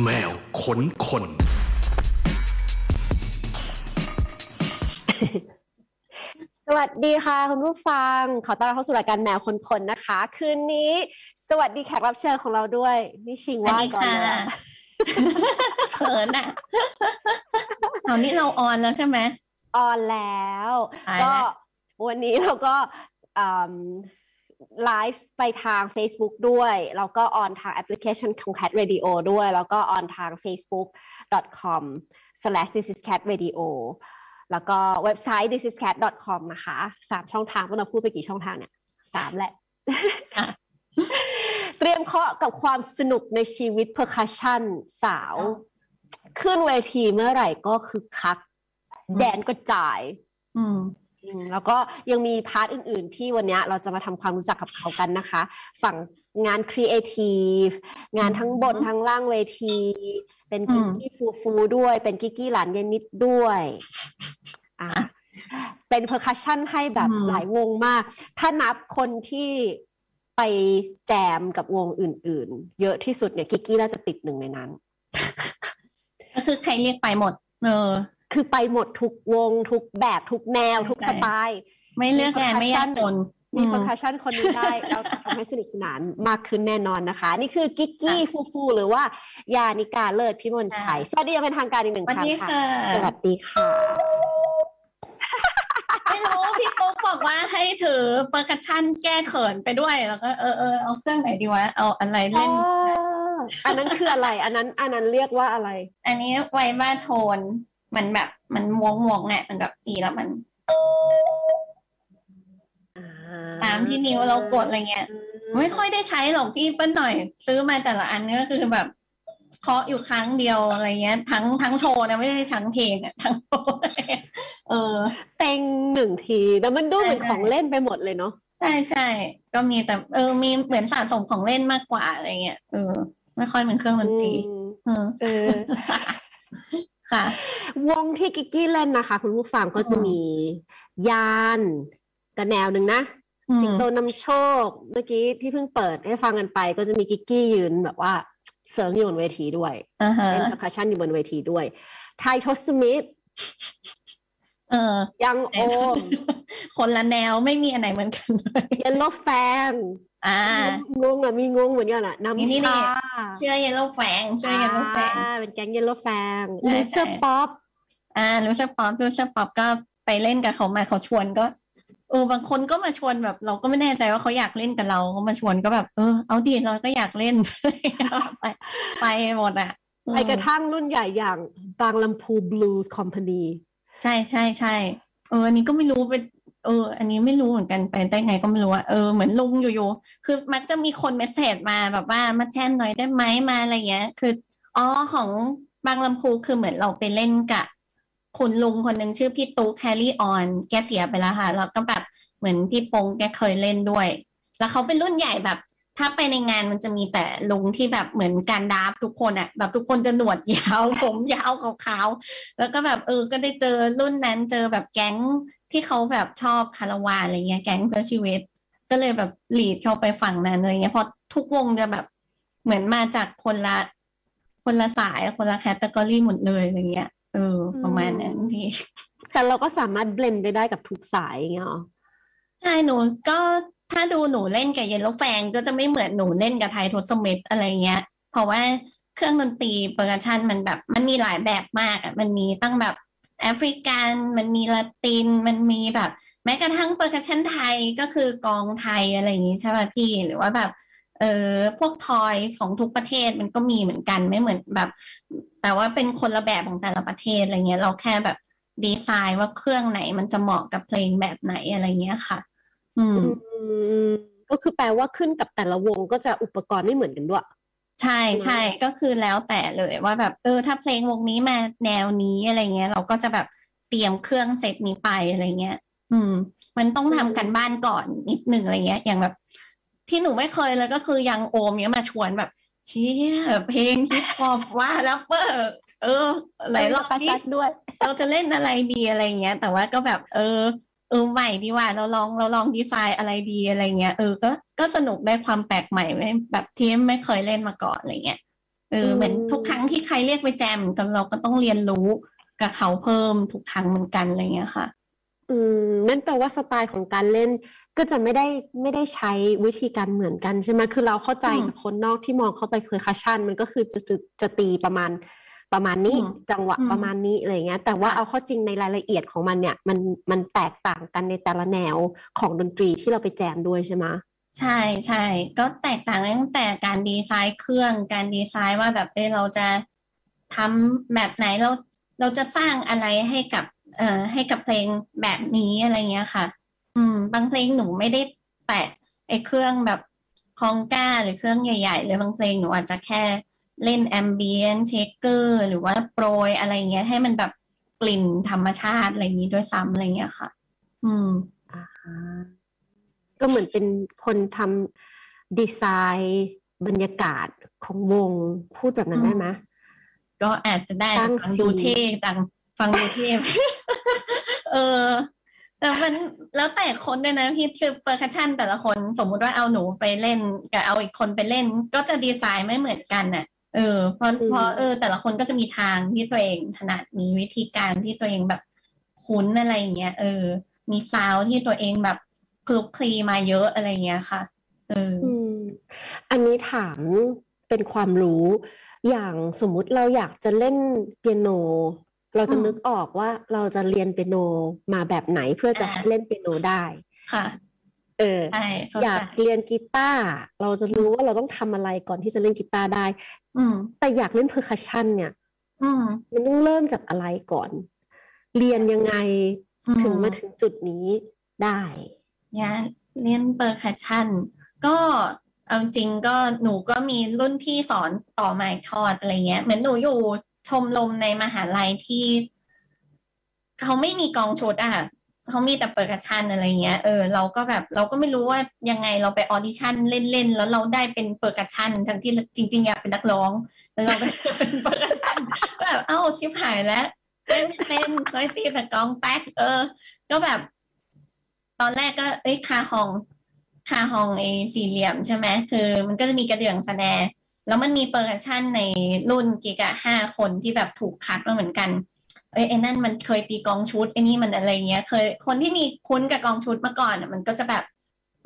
แมวค้นคน สวัสดีค่ะคุณผู้ฟัง ขอต้อนรับเข้าสู่รายการแมวค้นคนนะคะ คืนนี้ สวัสดีแขกรับเชิญของเราด้วยนี่ชิงว่าก่อนเลยอะเขินอะเอานี่เรา on แล้วใช่ไหม on แล้ว ตายก็แล้ววันนี้เราก็ ไลฟ์ไปทาง Facebook ด้วยแล้วก็ on ทางแอปพลิเคชันของ Cat Radio ด้วย แล้วก็ on ทาง facebook.com slash this is cat radio แล้วก็เว็บไซต์ this is cat com นะคะสามช่องทางพวกเราพูดไปกี่ช่องทางเนี่ยสามแหละอะเตรียมเคาะกับความสนุกในชีวิต percussion สาว ขึ้นเวทีเมื่อไหร่ก็คือคัก แดนกระจาย อืมอืม แล้วก็ยังมี part อื่น ๆ ที่วันเนี้ยเราจะมาทำความรู้จักกับเขากันนะคะ ฝั่งงานครีเอทีงานทั้งบนอืมทั้งล่างเวที เป็นอืมกิกกี้ฟูฟูด้วย เป็นกิกกี้หลานเยนนิดด้วยอะเป็น percussion ให้แบบอืมหลายวงมาก ถ้านับคนที่ไปแจมกับวงอื่น ๆ เยอะที่สุดเนี่ยกิกกี้น่าจะติดหนึ่งในนั้น ก็คือใครเรียกไปหมด เออ คือไปหมดทุกวง ทุกแบบทุกแนว ทุกใช่สไตล์ไม่เลือกงานไม่ยากจนมีอืม percussion คนนี้ได้แล้วทำให้สนุกสนานมากขึ้นแน่นอนนะคะ นี่คือกิกกี้ฟูฟูหรือว่ายานิกาเลิศพิมลชัยสวัสดีอย่างเป็นทางการอีกหนึ่งครั้งค่ะสวัสดีค่ะ สวัสดีค่ะ ไม่รู้ พี่ตุ๊กบอกว่าให้ถือ percussion แก้เขินไปด้วย แล้วก็เออเออเอาเครื่องไหนดีวะ เอาอะไรเล่นอ๋ออันนั้นคืออะไร อันนั้น อันนั้นเรียกว่าอะไร อันนี้ vibratone มันแบบมันมวงมวงๆเนี่ยมันแบบตีแล้วมันตามที่นิ้วเรากดอะไรเงี้ยไม่ค่อยได้ใช้หรอกพี่เปิ้ลหน่อย ซื้อมาแต่ละอันก็คือแบบเคาะอยู่ครั้งเดียวอะไรเงี้ย ทั้งทั้งโชว์นะไม่ได้ทั้งเพลงอะทั้งโชว์เออเต็งหนึ่งทีแล้วมันดูเหมือนใช่ของเล่นไปหมดเลยเนาะใช่ใช่ก็มีแต่เออมีเหมือนสะสมของเล่นมากกว่าอะไรเงี้ยเออไม่ค่อยเป็นเครื่องดนตรีอืมเออเออ ค่ะ วงที่กิกกี้เล่นนะคะ คุณผู้ฟังก็จะอืมมียานกับแนวหนึ่งนะอืสิงมโตนำโชค เมื่อกี้ที่เพิ่งเปิดให้ฟังกันไป ก็จะมีกิกกี้ยืนแบบว่าเซิร์งอยู่บนเวทีด้วยอ่าฮะเล่นเพอร์คัชชันอยู่บนเวทีด้วยไททอสมิธเออยังโอม คนละแนวไม่มีอันไหนเหมือนกันเลยเยลโลแฟง อ่างงอะมีงงเหมือนกันอะนี่นี่น้ำชาเชื่อเยลโล่แฟงเชื่อเยลโล่แฟงอ่าเป็นแก๊งเยลโลแฟใช่ลูเซอใช่อ่า Loserpop Loserpop ก็ไปเล่นกับเขามาเขาชวนก็เออบางคนก็มาชวนแบบ เราก็ไม่แน่ใจว่าเขาอยากเล่นกับเราเขามาชวนก็แบบ เออเอาดีเราก็อยากเล่น ไปไปหมดอะไปกระทั่งรุ่นใหญ่อย่างบางลำพู Blues Company ใช่ใช่ใช่เอออันนี้ก็ไม่รู้เป็น เออ อันนี้ไม่รู้เหมือนกันไปได้ไงก็ไม่รู้อะเออเหมือนลุงอยู่ๆคือมักจะมีคน message มาแบบว่ามาแจมหน่อยได้ไหมมาอะไรเงี้ย คืออ๋อของบางลำพูคือเหมือนเราไปเล่นกับคุณลุงคนหนึ่งชื่อพี่ตุ๊กแคลรี่ออน แกเสียไปแล้วค่ะ แล้วก็แบบเหมือนพี่ปงแกเคยเล่นด้วย แล้วเขาเป็นรุ่นใหญ่แบบ ถ้าไปในงานมันจะมีแต่ลุงที่แบบเหมือนการดาฟทุกคนอะแบบทุกคนจะหนวดยาวผมยาวขาวๆแล้วก็แบบเออก็ได้เจอรุ่นนั้นเจอแบบแก๊ง ที่เขาแบบชอบคาราวานอะไรเงี้ยแก๊งเพื่อชีวิต ก็เลยแบบหลุดเข้าไปฝั่งนั้นอะไรเงี้ยเพราะทุกวงจะแบบเหมือนมาจากคนละคนละสายคนละ category หมดเลยอะไรเงี้ยเออประมาณนั้นพี่แต่เราก็สามารถ blend ได้ได้กับทุกสายอย่างเงี้ยหรอใช่หนูก็ถ้าดูหนูเล่นกับ Yellow Fang ก็จะไม่เหมือนหนูเล่นกับไททศมิตรอะไรเงี้ย เพราะว่าเครื่องดนตรี percussion มันแบบมันมีหลายแบบมากอะมันมีตั้งแบบ แอฟริกัน มันมีละติน มันมีแบบ แม้กระทั่งเปอร์คัชชันไทยก็คือกองไทยอะไรอย่างงี้ใช่ป่ะพี่ หรือว่าแบบ เออพวกทอยของทุกประเทศมันก็มีเหมือนกันไม่เหมือนแบบ แต่ว่าเป็นคนละแบบของแต่ละประเทศอะไรเงี้ย เราแค่แบบดีไซน์ว่าเครื่องไหนมันจะเหมาะกับเพลงแบบไหนอะไรเงี้ยค่ะ อืม ก็คือแปลว่าขึ้นกับแต่ละวงก็จะอุปกรณ์ไม่เหมือนกันด้วย ใช่ใช่ก็คือแล้วแต่เลยว่าแบบเออถ้าเพลงวงนี้มาแนวนี้อะไรเงี้ย เราก็จะแบบเตรียมเครื่องเซตนี้ไปอะไรเงี้ย อืม มันต้องทำการบ้านก่อนนิดหนึ่งอะไรเงี้ย อย่างแบบ ที่หนูไม่เคยเลยก็คือ Youngohm เนี้ยมาชวนแบบเชี่ยเพลง hip hop ว่าแรปเปอร์เออหลายรอบปัที่ดด้วย เราจะเล่นอะไรดีอะไรเงี้ย แต่ว่าก็แบบ เออ เออใหม่ดีว่ะเราลองเราลองดีไซน์อะไรดีอะไรเงี้ยเออก็ก็สนุกได้ความแปลกใหม่ไม่แบบที่ไม่เคยเล่นมาก่อนอะไรเงี้ยเออเหมือนทุกครั้งที่ใครเรียกไปแจมกันเราก็ต้องเรียนรู้กับเขาเพิ่มทุกครั้งเหมือนกันอะไรเงี้ยค่ะ อืมนั่นแปลว่าสไตล์ของการเล่นก็จะไม่ได้ไม่ได้ใช้วิธีการเหมือนกันใช่ไหมคือเราเข้าใจจากคนนอกที่มองเข้าไปเคยคัชชันมันก็คือจะจะจะตีประมาณ ประมาณนี้จังหวะประมาณนี้อะไรเงี้ยแต่ว่าเอาเข้าจริงในรายละเอียดของมันเนี่ยมันมันแตกต่างกันในแต่ละแนวของดนตรีที่เราไปแจมด้วยใช่ไหมใช่ใช่ก็แตกต่างตั้งแต่การดีไซน์เครื่องการดีไซน์ว่าแบบเออเราจะทำแบบไหนเราเราจะสร้างอะไรให้กับเอ่อให้กับเพลงแบบนี้อะไรเงี้ยค่ะ อืม บางเพลงหนูไม่ได้แตะไอ้เครื่องแบบคองก้าหรือเครื่องใหญ่ ๆ เลยบางเพลงหนูอาจจะแค่ เล่นแอมเบียนเชคเกอร์หรือว่าโปรยอะไรเงี้ย ให้มันแบบกลิ่นธรรมชาติอะไรอย่างนี้ด้วยซ้ำอะไรเงี้ยค่ะ อืมก็เหมือนเป็นคนทำดีไซน์บรรยากาศของวงพูดแบบนั้นได้ไหมก็อาจจะได้ฟังดูเท่ตังฟังดูเท่เออแต่มันแล้วแต่คนด้วยนะพี่คือ percussion แต่ละคนสมมุติว่าเอาหนูไปเล่น กับเอาอีกคนไปเล่น ก็จะดีไซน์ไม่เหมือนกันน่ะ เออเพราะเพราะเออ แต่ละคนก็จะมีทางที่ตัวเองถนัดมีวิธีการที่ตัวเองแบบคุ้นอะไรอย่างเงี้ยเออ มีซาวที่ตัวเองแบบคลุกคลีมาเยอะอะไรเงี้ยค่ะเอออันนี้ถามเป็นความรู้อย่างสมมุติเราอยากจะเล่นเปียโน เราจะนึกออกว่าเราจะเรียนเปียโนมาแบบไหนเพื่อจะเล่นเปียโนได้ค่ะ เอออยากเรียนกีตาร์เราจะรู้ว่าเราต้องทำอะไรก่อนที่จะเล่นกีตาร์ได้อืม แต่อยากเล่น percussion เนี่ยอืมมันต้องเริ่มจากอะไรก่อน เรียนยังไงถึงมาถึงจุดนี้ได้เนี่ยเรียน percussion ก็เอาจริงก็หนูก็มีรุ่นพี่สอนต่อมาทอดอะไรเงี้ย เหมือนหนูอยู่ชมรมในมหาลัยที่ เขาไม่มีกลองชุดอะ เขามีแต่ percussion อะไรเงี้ยเออเราก็แบบเราก็ไม่รู้ว่ายังไงเราไป audition เล่นๆแล้วเราได้เป็น percussion ทั้งที่จริง ๆ อยากเป็นนักร้อง แล้วเราเป็น percussion แบบเอ้าชิบหายแล้วเล่นเป็นเคยตีแต่กลองแต๊กเออ ก็แบบ ตอนแรกก็ เอ้ย cajon cajon ไอสี่เหลี่ยมใช่ไหมคือ มันก็จะมีกระเดื่อง snare แล้วมันมี percussion ในรุ่นกิกกี้ห้าคนที่แบบถูกคัดมาเหมือนกัน เอ้ยไอ้นั่นมันเคยตีกลองชุดไอ้นี่มันอะไรเงี้ย เคยคนที่มีคุ้นกับกลองชุดมาก่อนมันก็จะแบบ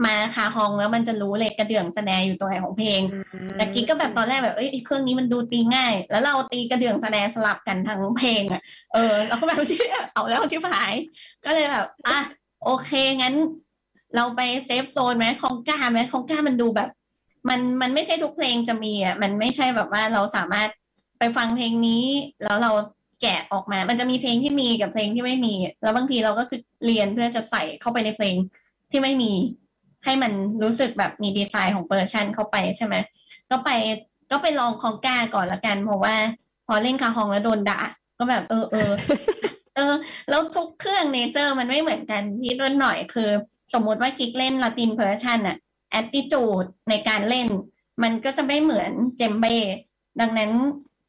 มาคาฮองแล้วมันจะรู้เลยกระเดื่อง snare อยู่ตรงไหนของเพลงแต่กิ๊กก็แบบตอนแรกแบบเอ้ยเครื่องนี้มันดูตีง่าย แล้วเราตีกระเดื่องแสดงสลับกันทั้งเพลงอะเออเราก็แบบชิเอาแล้วชิบหาย ก็เลยแบบอะโอเคงั้น เราไปเซฟโซนไหมของก้าไหมของก้ามันดูแบบ มันมันไม่ใช่ทุกเพลงจะมีอะมันไม่ใช่แบบว่าเราสามารถไปฟังเพลงนี้ แล้วเรา แกะออกมา มันจะมีเพลงที่มีกับเพลงที่ไม่มี แล้วบางทีเราก็คือเรียนเพื่อจะใส่เข้าไปในเพลงที่ไม่มี ให้มันรู้สึกแบบมีดีไซน์ของ percussion เข้าไปใช่ไหมก็ไปก็ไปลอง conga ก่อนละกันเพราะว่า พอเล่นคาฮองแล้วโดนด่าก็แบบเออเออเออแล้วทุกเครื่อง nature มันไม่เหมือนกันที่ต้นหน่อยคือ สมมุติว่ากิ๊กเล่น Latin percussion อะแอตติจูดในการเล่น มันก็จะไม่เหมือน djembe ดังนั้น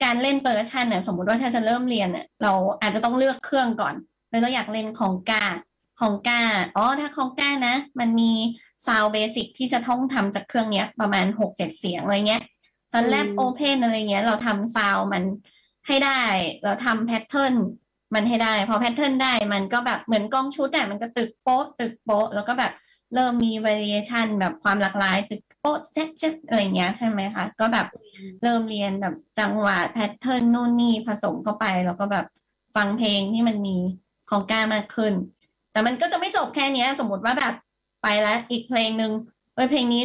การเล่น percussion เนี่ยสมมติว่าถ้าจะเริ่มเรียนเนี่ยเราอาจจะต้องเลือกเครื่องก่อนเราอยากเล่น conga conga อ๋อถ้า conga นะ มันมี sound basic ที่จะต้องทำจากเครื่องเนี้ย ประมาณหกเจ็ดเสียงอะไรเงี้ย slap open อะไรเงี้ย เราทำซาวมันให้ได้ เราทำ pattern มันให้ได้ พอ pattern ได้มันก็แบบเหมือนกลองชุดอะมันก็ตึกโป๊ะตึกโป๊ะ แล้วก็แบบเริ่มมี variation แบบความหลากหลาย ตึกโป๊ะเซ็ตเซ็ตอะไรเงี้ยใช่ไหมคะ ก็แบบเริ่มเรียนแบบจังหวะ pattern นู่นนี่ผสมเข้าไป แล้วก็แบบฟังเพลงที่มันมี conga มากขึ้น แต่มันก็จะไม่จบแค่นี้สมมติว่าแบบไปแล้วอีกเพลงหนึ่งเออเพลงนี้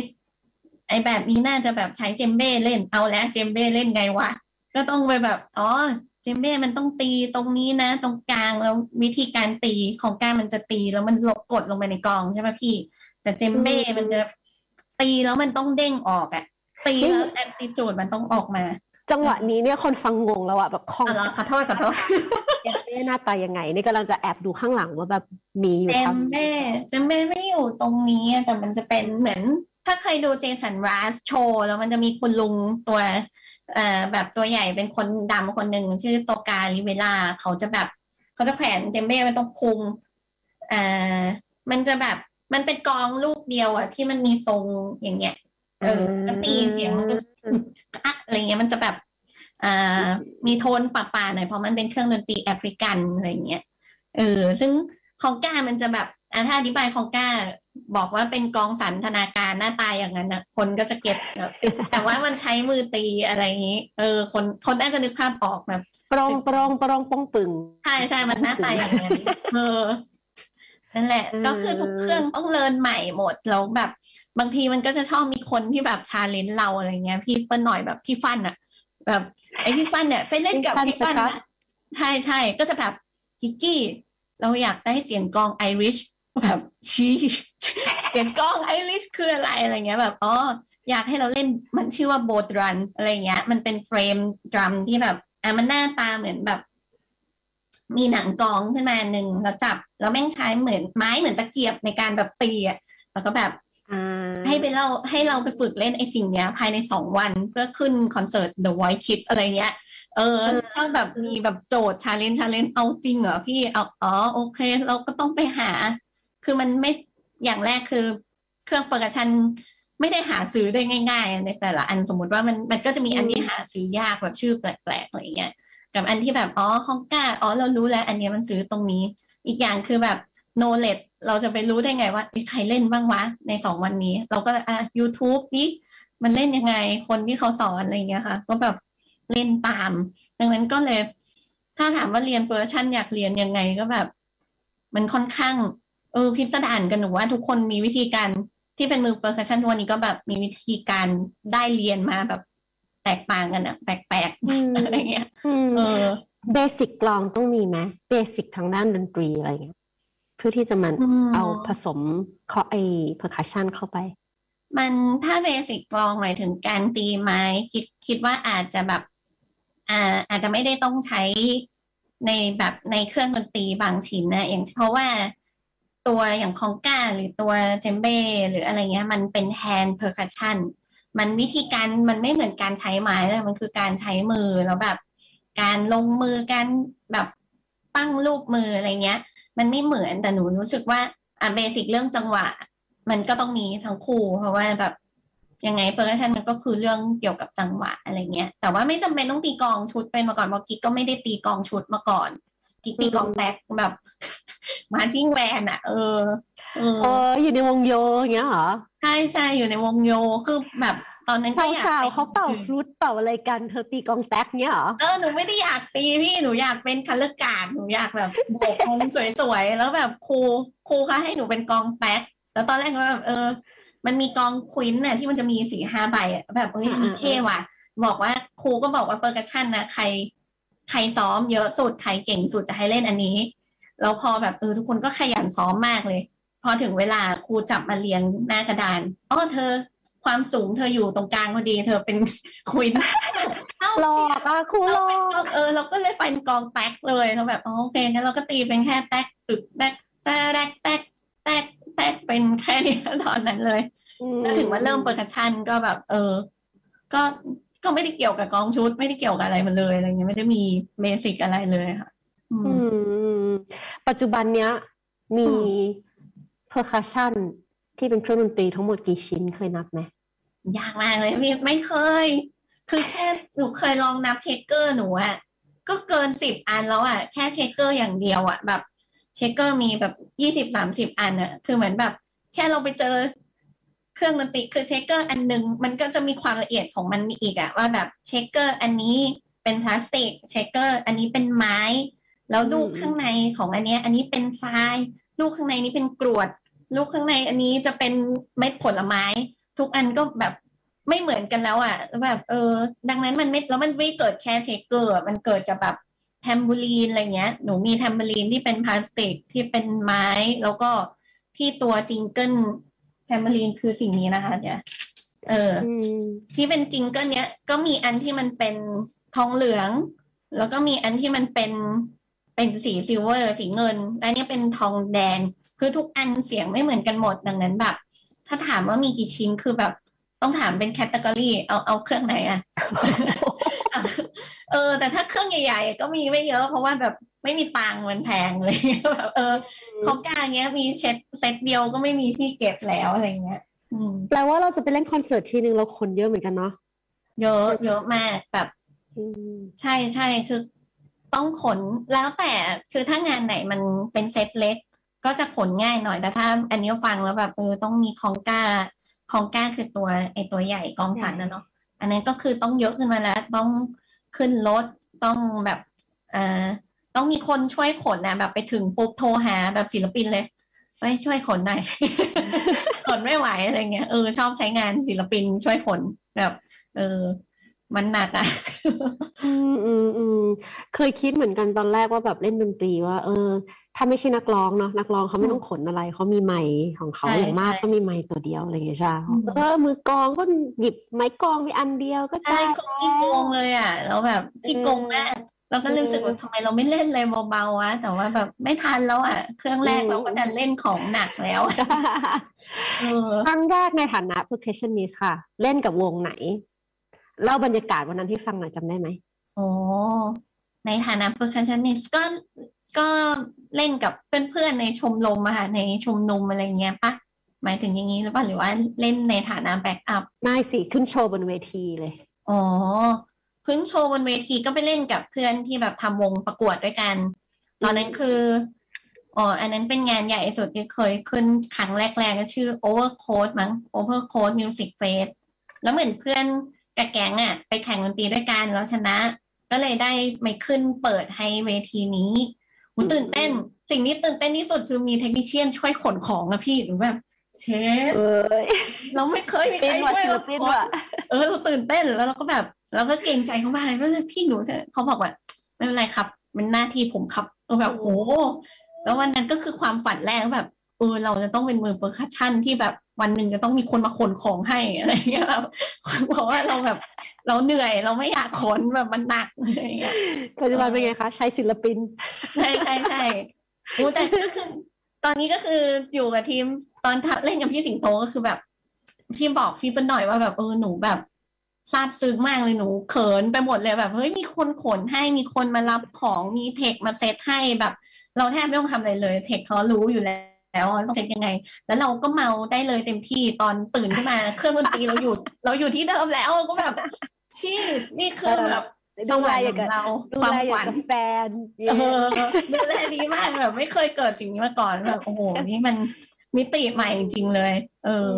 ไอแบบนี้น่าจะแบบใช้ djembe เล่นเอาแล้ว djembe เล่นไงวะก็ต้องไปแบบอ๋อ djembe มันต้องตีตรงนี้นะ ตรงกลางแล้ววิธีการตี conga มันจะตีแล้วมันลบกดลงไปในกลองใช่ไหมพี่ แต่ djembe มันจะ ตีแล้วมันต้องเด้งออกอะตีแล้วแอนติจูดมันต้องออกมา จังหวะนี้เนี่ยคนฟังงงแล้วอะแบบคองขอโทษขอโทษ djembe หน้าตายังไง นี่กำลังจะแอบดูข้างหลังว่าแบบมีอยู่ djem be djembe ไม่อยู่ตรงนี้แต่มันจะเป็นเหมือน ถ้าใครดู Jason Mraz โชว์แล้วมันจะมีคุณลุงตัวเอ่อแบบตัวใหญ่เป็นคนดำคนหนึ่งชื่อ Toca Rivera เขาจะแบบ เขาจะแขวน djembe มันต้องคุมเอ่อมันจะแบบ มันเป็นกองลูกเดียวอะที่มันมีทรงอย่างเงี้ย เออก็ตีเสียงมันก็อะอะไรเงี้ยมันจะแบบอ่ามีโทนป่าๆหน่อยเพราะมันเป็นเครื่องดนตรีแอฟริกันอะไรเงี้ยเออ ซึ่งของก้ามันจะแบบอ่าถ้าอธิบายของก้าบอกว่าเป็นกองสันทนาการหน้าตายอย่างนั้นนะคนก็จะเก็ตแต่ว่ามันใช้มือตีอะไรอย่างนี้ เออ คนคนน่าจะนึกภาพออกแบบปรองปรองปรองป้องปึงใช่ใช่มันหน้าตายอย่างนั้นเออ นั่นแหละ ก็คือทุกเครื่องต้องเรียนใหม่หมดแล้วแบบ บางทีมันก็จะชอบมีคนที่แบบ challenge เราอะไรเงี้ย พี่เปิ้ลหน่อยแบบพี่ฟันอะแบบไอพี่ฟันเนี่ยไปเล่นกับพี่ฟันใช่ใช่ก็จะแบบกิกกี้ เราอยากได้เสียงกลอง Irish แบบชีเสียงกลอง Irish คืออะไรอะไรเงี้ยแบบอ๋ออยากให้เราเล่นมันชื่อว่า bodhrán อะไรเงี้ย มันเป็น frame drum ที่แบบอะมันหน้าตาเหมือนแบบ มีหนังกลองขึ้นมาหนึ่งแล้วจับแล้วแม่งใช้เหมือนไม้เหมือนตะเกียบในการแบบตีอะแล้วก็แบบให้ไปเราให้เราไปฝึกเล่นไอ้สิ่งเนี้ย ภายในสองวันเพื่อขึ้นคอนเสิร์ต The White Kid อะไรเงี้ย เออถ้าแบบมีแบบโจทย์ challenge challenge เอาจริงเหรอพี่เอาอ๋อโอเค เราก็ต้องไปหา คือมันไม่อย่างแรกคือเครื่องประกชันไม่ได้หาซื้อได้ง่าย ๆ ในแต่ละอันสมมติว่ามันมันก็จะมีอันที่หาซื้อยากแบบชื่อแปลกๆอะไรเงี้ย กับอันที่แบบอ๋อห้องก้าอ๋อเรารู้แล้ว อันนี้มันซื้อตรงนี้ อีกอย่างคือแบบ knowledge เราจะไปรู้ได้ไงว่าใครเล่นบ้างวะในสองวันนี้ เราก็อะ YouTube นี่มันเล่นยังไงคนที่เขาสอนอะไรเงี้ยค่ะ ก็แบบเล่นตาม ดังนั้นก็เลย ถ้าถามว่าเรียนเปอร์ชันอยากเรียนยังไงก็แบบ มันค่อนข้างเออพิสดารกันหนูว่าทุกคนมีวิธีการที่เป็นมือ percussion ทุกวันนี้ก็แบบมีวิธีการได้เรียนมาแบบ แตกต่างกันอะแปลกๆอะไรเงี้ยเออ basic กลองต้องมีไหม basic ทางด้านดนตรีอะไรเงี้ยเพื่อที่จะมันเอาผสมเคาะไอ percussion เข้าไป มันถ้า basic กลองหมายถึงการตีไม้คิดคิดว่าอาจจะแบบอ่าอาจจะไม่ได้ต้องใช้ในแบบในเครื่องดนตรีบางชิ้นนะอย่างเพราะว่าตัวอย่าง conga หรือตัว djembe หรืออะไรเงี้ย มันเป็น hand percussion มันวิธีการมันไม่เหมือนการใช้ไม้เลยมันคือการใช้มือแล้วแบบ การลงมือการแบบตั้งรูปมืออะไรเงี้ย มันไม่เหมือนแต่หนูรู้สึกว่าอะ basic เรื่องจังหวะ มันก็ต้องมีทั้งคู่ เพราะว่าแบบยังไง percussion มันก็คือเรื่องเกี่ยวกับจังหวะอะไรเงี้ย แต่ว่าไม่จำเป็นต้องตีกลองชุดเป็นมาก่อนเพราะกิ๊กก็ไม่ได้ตีกลองชุดมาก่อน กิ๊กตีกลองแต๊กแบบ marching band อะเออ เอออยู่ในวงโยอย่างเงี้ยเหรอใช่ใช่อยู่ในวงโยคือแบบตอนนั้นสาวๆเขาเป่าฟลุตเป่าอะไรกันเธอตีกลองแต๊กเนี้ยเหรอเออหนูไม่ได้อยากตีพี่หนูอยากเป็น color guard หนูอยากแบบโบกธงสวยๆแล้วแบบครูครูเขาให้หนูเป็นกลองแต๊กแล้วตอนแรกก็แบบเออ มันมีกลอง quint น่ะที่มันจะมีสี่ห้าใบแบบเฮ้ยเท่ว่ะ บอกว่าครูก็บอกว่าเปอร์กัชชันนะใคร ใครซ้อมเยอะสุดใครเก่งสุดจะให้เล่นอันนี้แล้วพอแบบเออทุกคนก็ขยันซ้อมมากเลย พอถึงเวลาครูจับมาเรียงหน้ากระดานอ๋อเธอ ความสูงเธออยู่ตรงกลางพอดี เธอเป็นคุยหลอกอะครูหลอกเออ เราก็เลยเป็นกองแตกเลยเราแบบโอเคงั้นเราก็ตีเป็นแค่แตกตึกแตกแตกแตกแตกแตกเป็นแค่นี้ตอนนั้นเลยแล้วถึงว่าเริ่ม percussion ก็แบบ เออ ก็ก็ไม่ได้เกี่ยวกับกลองชุด ไม่ได้เกี่ยวกับอะไรมาเลยอะไรเงี้ยไม่ได้มี basic อะไรเลยค่ะปัจจุบันเนี้ยมี percussion ที่เป็นเครื่องดนตรีทั้งหมดกี่ชิ้นเคยนับไหมยากมากเลยพี่ไม่เคย คือแค่หนูเคยลองนับ shaker หนูอะก็เกินสิบอันแล้วอะแค่ shaker อย่างเดียวอะแบบshaker มีแบบยี่สิบสามสิบอันอะคือเหมือนแบบ แค่เราไปเจอเครื่องดนตรีคือ shaker อันหนึ่งมันก็จะมีความละเอียดของมันอีกอะว่าแบบ shaker อันนี้เป็นพลาสติก shaker อันนี้เป็นไม้ แล้วลูกข้างในของอันนี้อันนี้เป็นทราย ลูกข้างในนี้เป็นกรวด ลูกข้างในอันนี้จะเป็นเม็ดผลไม้ ทุกอันก็แบบไม่เหมือนกันแล้วอะแบบเออ ดังนั้นมันไม่แล้วมันไม่เกิดแค่ shaker มันเกิดจากแบบtambourine อะไรเงี้ย หนูมี tambourine ที่เป็นพลาสติกที่เป็นไม้ แล้วก็ที่ตัว jingle tambourine คือสิ่งนี้นะคะเนี่ยเออ ที่เป็น jingle เนี้ยก็มีอันที่มันเป็นทองเหลือง แล้วก็มีอันที่มันเป็น เป็นสี silver สีเงิน และนี่เป็นทองแดง คือทุกอันเสียงไม่เหมือนกันหมดดังนั้นแบบ ถ้าถามว่ามีกี่ชิ้นคือแบบ ต้องถามเป็น category เอาเอาเครื่องไหนอะเออ แต่ถ้าเครื่องใหญ่ ๆ ก็มีไม่เยอะเพราะว่าแบบไม่มีตังมันแพงเลยแบบเออของกลางเงี้ยมีเช็ดเซตเดียวก็ไม่มีที่เก็บแล้วอะไรเงี้ยแปลว่าเราจะไปเล่นคอนเสิร์ตทีนึงเราคนเยอะเหมือนกันเนาะเยอะเยอะมากแบบใช่ใช่คือ ต้องขนแล้วแต่คือถ้างานไหนมันเป็นเซตเล็ก ก็จะขนง่ายหน่อยแต่ถ้า อันนี้ฟังแล้วแบบเออต้องมีของก้าของก้าคือตัวไอตัวใหญ่กองสันนะเนาะอันนั้นก็คือต้องเยอะขึ้นมาแล้ว ต้องขึ้นรถต้องแบบเอ่อต้องมีคนช่วยขนนะแบบไปถึงปุ๊บโทรหาแบบศิลปินเลยไปช่วยขนหน่อยขนไม่ไหวอะไรเงี้ยเออชอบใช้งานศิลปินช่วยขนแบบ เออ มันหนักอะอืมอืมอืมเคยคิดเหมือนกันตอนแรกว่าแบบเล่นดนตรีว่า เออ ถ้าไม่ใช่นักร้องเนาะนักร้องเขาไม่ต้องขนอะไรเขามีไม้ของเขาอย่างมากก็มีไม้ตัวเดียวอะไรอย่างเงี้ยใช่เออมือกองก็หยิบไม้กองไปอันเดียวก็ได้เขาขี้โกงเลยอะแล้วแบบขี้โกงมากเราก็รู้สึกว่าทำไมเราไม่เล่นเลยเบาๆวะแต่ว่าแบบไม่ทันแล้วอะ เครื่องแรกเราก็ดันเล่นของหนักแล้วครั้งแรกในฐานะ percussionist ค่ะ เล่นกับวงไหน เล่าบรรยากาศวันนั้นที่ฟังหน่อยจำได้ไหมโอ้ในฐานะ percussionist ก็ก็เล่นกับเพื่อนๆในชมรมอะค่ะในชมนุมอะไรเงี้ยปะหมายถึงอย่างนี้หรือเปล่าหรือว่าเล่นในฐานะแบ็กอัพไม่สิ ขึ้นโชว์บนเวทีเลยอ๋อขึ้นโชว์บนเวทีก็ไปเล่นกับเพื่อนที่แบบทำวงประกวดด้วยกัน ตอนนั้นคืออ๋ออันนั้นเป็นงานใหญ่สุดที่เคยขึ้นครั้งแรกๆก็ชื่อ Overcoat มั้ง Overcoat Music Fest แล้วเหมือนเพื่อน กับแก๊งอะไปแข่งดนตรีด้วยกันแล้วชนะ ก็เลยได้ไม่ขึ้นเปิดให้เวทีนี้หูตื่นเต้น สิ่งนี้ตื่นเต้นที่สุดคือมี technician ช่วยขนของนะพี่หรือแบบเชี่ยเราไม่เคยมีใครช่วยเราขนเออเราตื่นเต้นแล้วเราก็แบบเราก็เกรงใจเขาไปก็เลยพี่หนูเขาบอกว่าไม่เป็นไรครับ มันหน้าที่ผมครับเออแบบโอ้แล้ววันนั้นก็คือความฝันแรกแบบเออเราจะต้องเป็นมือ percussion ที่แบบวันหนึ่งจะต้องมีคนมาขนของให้อะไรเงี้ยครับเพราะว่าเราแบบเราเหนื่อยเราไม่อยากขนแบบมันหนักอะไรเงี้ยปัจจุบันเป็นไงคะ ใช้ศิลปิน ใช่ใช่ใช่โอ้แต่ก็คือตอนนี้ก็คืออยู่กับทีมตอนเล่นกับพี่สิงโตก็คือแบบพี่บอกพี่เป็นหน่อยว่าแบบเออหนูแบบซาบซึ้งมากเลยหนูเขินไปหมดเลยแบบเฮ้ยมีคนขนให้มีคนมารับของมีเทคมาเซตให้แบบ เราแทบไม่ต้องทำอะไรเลย เทคเขารู้อยู่แล้ว แล้วต้องเช็คยังไง แล้วเราก็เมาได้เลยเต็มที่ตอนตื่นขึ้นมา เครื่องดนตรีเราอยู่เราอยู่ที่เดิมแล้วก็แบบชีนี่คือแบบดูแลอย่างเราความฝันแฟนดูแลดีมากแบบไม่เคยเกิดสิ่งนี้มาก่อนแบบโอ้โหนี่มันมิติใหม่จริงๆเลย เออ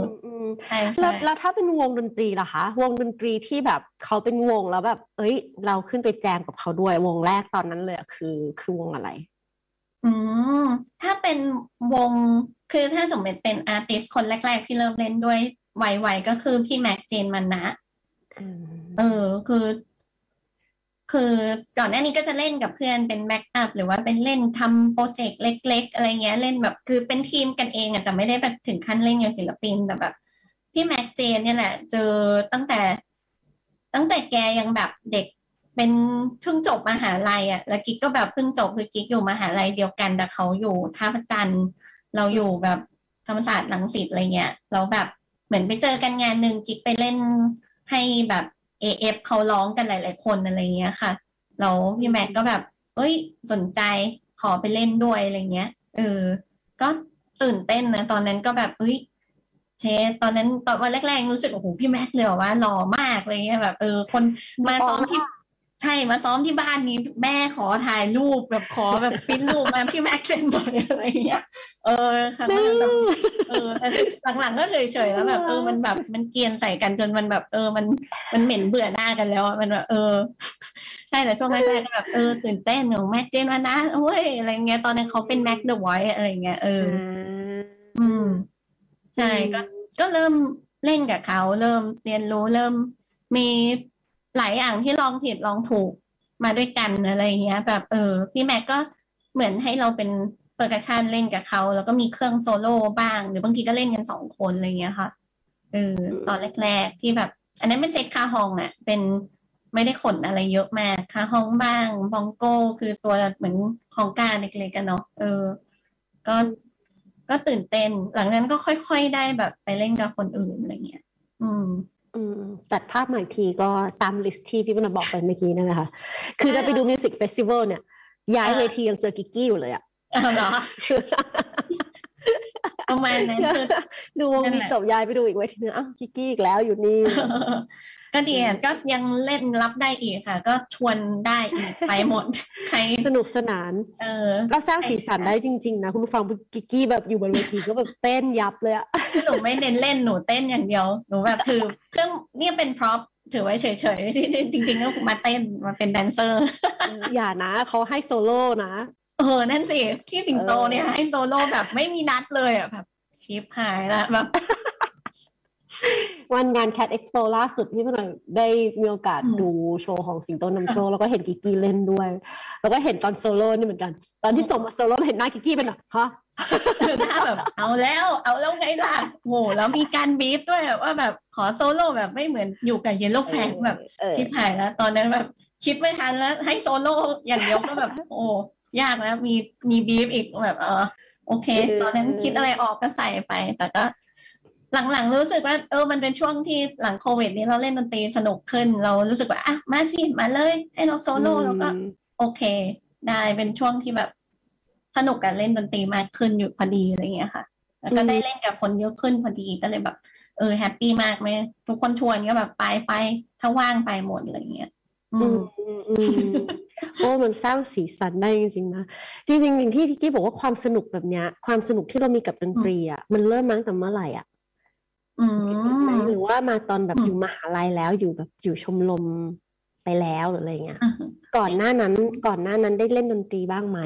ใช่ใช่แล้วถ้าเป็นวงดนตรีล่ะคะ วงดนตรีที่แบบเขาเป็นวงแล้วแบบ เอ้ย เราขึ้นไปแจมกับเขาด้วย วงแรกตอนนั้นเลยคือคือวงอะไร อืมถ้าเป็นวงคือถ้าสมมติเป็น artist คนแรก ๆ ที่เริ่มเล่นด้วยไวๆก็คือพี่แม็กซ์ เจนมานะเออคือ คือก่อนหน้านี้ก็จะเล่นกับเพื่อนเป็น backup หรือว่าเป็นเล่นทำ project เล็ก ๆ อะไรเงี้ย เล่นแบบคือเป็นทีมกันเองอะแต่ไม่ได้แบบถึงขั้นเล่นกับศิลปินแต่แบบ พี่แม็กซ์ เจนเนี่ยแหละ เจอตั้งแต่ ตั้งแต่แกยังแบบเด็ก เป็นเพิ่งจบมหาลัยอะ แล้วกิ๊กก็แบบเพิ่งจบคือกิ๊กอยู่มหาลัยเดียวกัน แต่เขาอยู่ท่าพระจันทร์เราอยู่แบบธรรมศาสตร์ลังสิตอะไรเงี้ยเราแบบเหมือนไปเจอกันงานหนึ่งกิ๊กไปเล่นให้แบบเอฟเขาร้องกันหลาย ๆ คนอะไรเงี้ยค่ะเราพี่แม็กก็แบบเอ้ยสนใจขอไปเล่นด้วยอะไรเงี้ยเออก็ตื่นเต้นนะตอนนั้นก็แบบเฮ้ยเชตอนนั้นตอนวันแรกๆรู้สึกโอ้โหพี่แม็กเลยว่าหล่อมากเลยเงี้ยแบบ เออ คนมาซ้อมที่ ใช่มาซ้อมที่บ้านนี้แม่ขอถ่ายรูปแบบขอแบบปิ้นรูปมาพี่แม็กเซนหน่อยอะไรเงี้ยเออค่ะแบบเออหลังๆก็เฉยๆแล้วแบบเออมันแบบมันเกียนใส่กันจนมันแบบ เออมันมันเหม็นเบื่อหน้ากันแล้วมันแบบเออ ใช่แต่ช่วงแรกๆก็แบบเออตื่นเต้นของแม็กเจนมานะโอ้ยอะไรเงี้ยตอนนั้นเขาเป็นแม็กเดอะไวท์อะไรเงี้ยเอออืมใช่ก็ก็เริ่มเล่นกับเขาเริ่มเรียนรู้เริ่มมี หลายอย่างที่ลองผิดลองถูกมาด้วยกันอะไรเงี้ย แบบเออพี่แม็กซ์ก็เหมือนให้เราเป็น percussion เล่นกับเขา แล้วก็มีเครื่องโซโล่บ้าง หรือบางทีก็เล่นกันสองคนอะไรเงี้ยค่ะเออตอนแรก ๆ ที่แบบ อันนั้นเป็นเซตคาฮองอะเป็นไม่ได้ขนอะไรเยอะมาก cajon บ้าง bongo คือตัวเหมือน conga เล็กๆกันเนาะเออ ก็ก็ตื่นเต้น หลังนั้นก็ค่อยๆได้แบบไปเล่นกับคนอื่นอะไรเงี้ย อืม ตัดภาพใหม่ทีก็ตาม list ที่พี่มนบอกไปเมื่อกี้นั่นแหละค่ะ คือถ้าไปดู music festival เนี่ย ย้ายเวทียังเจอกิกกี้อยู่เลยอะเหรอประมาณนั้นคือดูวงนี้จบยายไปดูอีกเวทีนึงอ้าวกิกกี้อีกแล้วอยู่นี่ ก็ดีก็ยังเล่นรับได้อีกค่ะ ก็ชวนได้อีกไปหมดใครสนุกสนาน เออก็สร้างสีสันได้จริง ๆ นะ คุณผู้ฟังกิกกี้แบบอยู่บนเวทีก็แบบเต้นยับเลยอะหนูไม่เน้นเล่นหนูเต้นอย่างเดียว หนูแบบถือเครื่องเนี่ยเป็น prop ถือไว้เฉยๆที่จริงๆก็มาเต้นมาเป็น dancer อย่านะเขาให้โซโล่นะเออนั่นสิที่สิงโตเนี่ยให้โซโล่แบบไม่มีนัดเลยอะแบบชิบหายละแบบ วันงาน Cat Expo ล่าสุดที่พี่หน่อยได้มีโอกาสดูโชว์ของสิงโตนำโชคแล้วก็เห็นกิกกี้เล่นด้วย แล้วก็เห็นตอนโซโล่นี่เหมือนกัน ตอนที่ส่งมาโซโล่เห็นหน้ากิกกี้เป็นแบบฮะหน้าแบบเอาแล้ว เอาแล้วไงล่ะโหแล้วมีการบีฟด้วยว่าแบบขอโซโล่แบบไม่เหมือนอยู่กับ Yellow Fang แบบเออชิบหายแล้ว ตอนนั้นแบบคิดไม่ทันแล้ว ให้โซโล่อย่างเดียวก็แบบ โอ้ยากแล้วมีมีบีฟอีกแบบเออโอเค ตอนนั้นคิดอะไรออกก็ใส่ไป แต่ก็ หลังๆรู้สึกว่าเออมันเป็นช่วงที่หลังโควิดนี้เราเล่นดนตรีสนุกขึ้น เรารู้สึกว่าอะมาสิมาเลยให้เราโซโล่แล้วก็โอเค ได้เป็นช่วงที่แบบสนุกกับเล่นดนตรีมากขึ้นอยู่พอดีอะไรเงี้ยค่ะ แล้วก็ได้เล่นกับคนเยอะขึ้นพอดีก็เลยแบบเออ happy มากไหมทุกคนชวนก็แบบไปไปถ้าว่างไปหมดอะไรเงี้ยอือืมมอืมอืมโอ้มันสร้างสีสันได้จริงๆนะจริงๆอย่างที่พี่กี้บอกว่าความสนุกแบบเนี้ย ความสนุกที่เรามีกับดนตรีอะมันเริ่มมาตั้งแต่เมื่อไหร่อะ อืมหรือว่ามาตอนแบบอืมอยู่มหาลัยแล้วอยู่แบบอยู่ชมรมไปแล้วหรืออะไรเงี้ยอะก่อนหน้านั้นก่อนหน้านั้นได้เล่นดนตรีบ้างไหม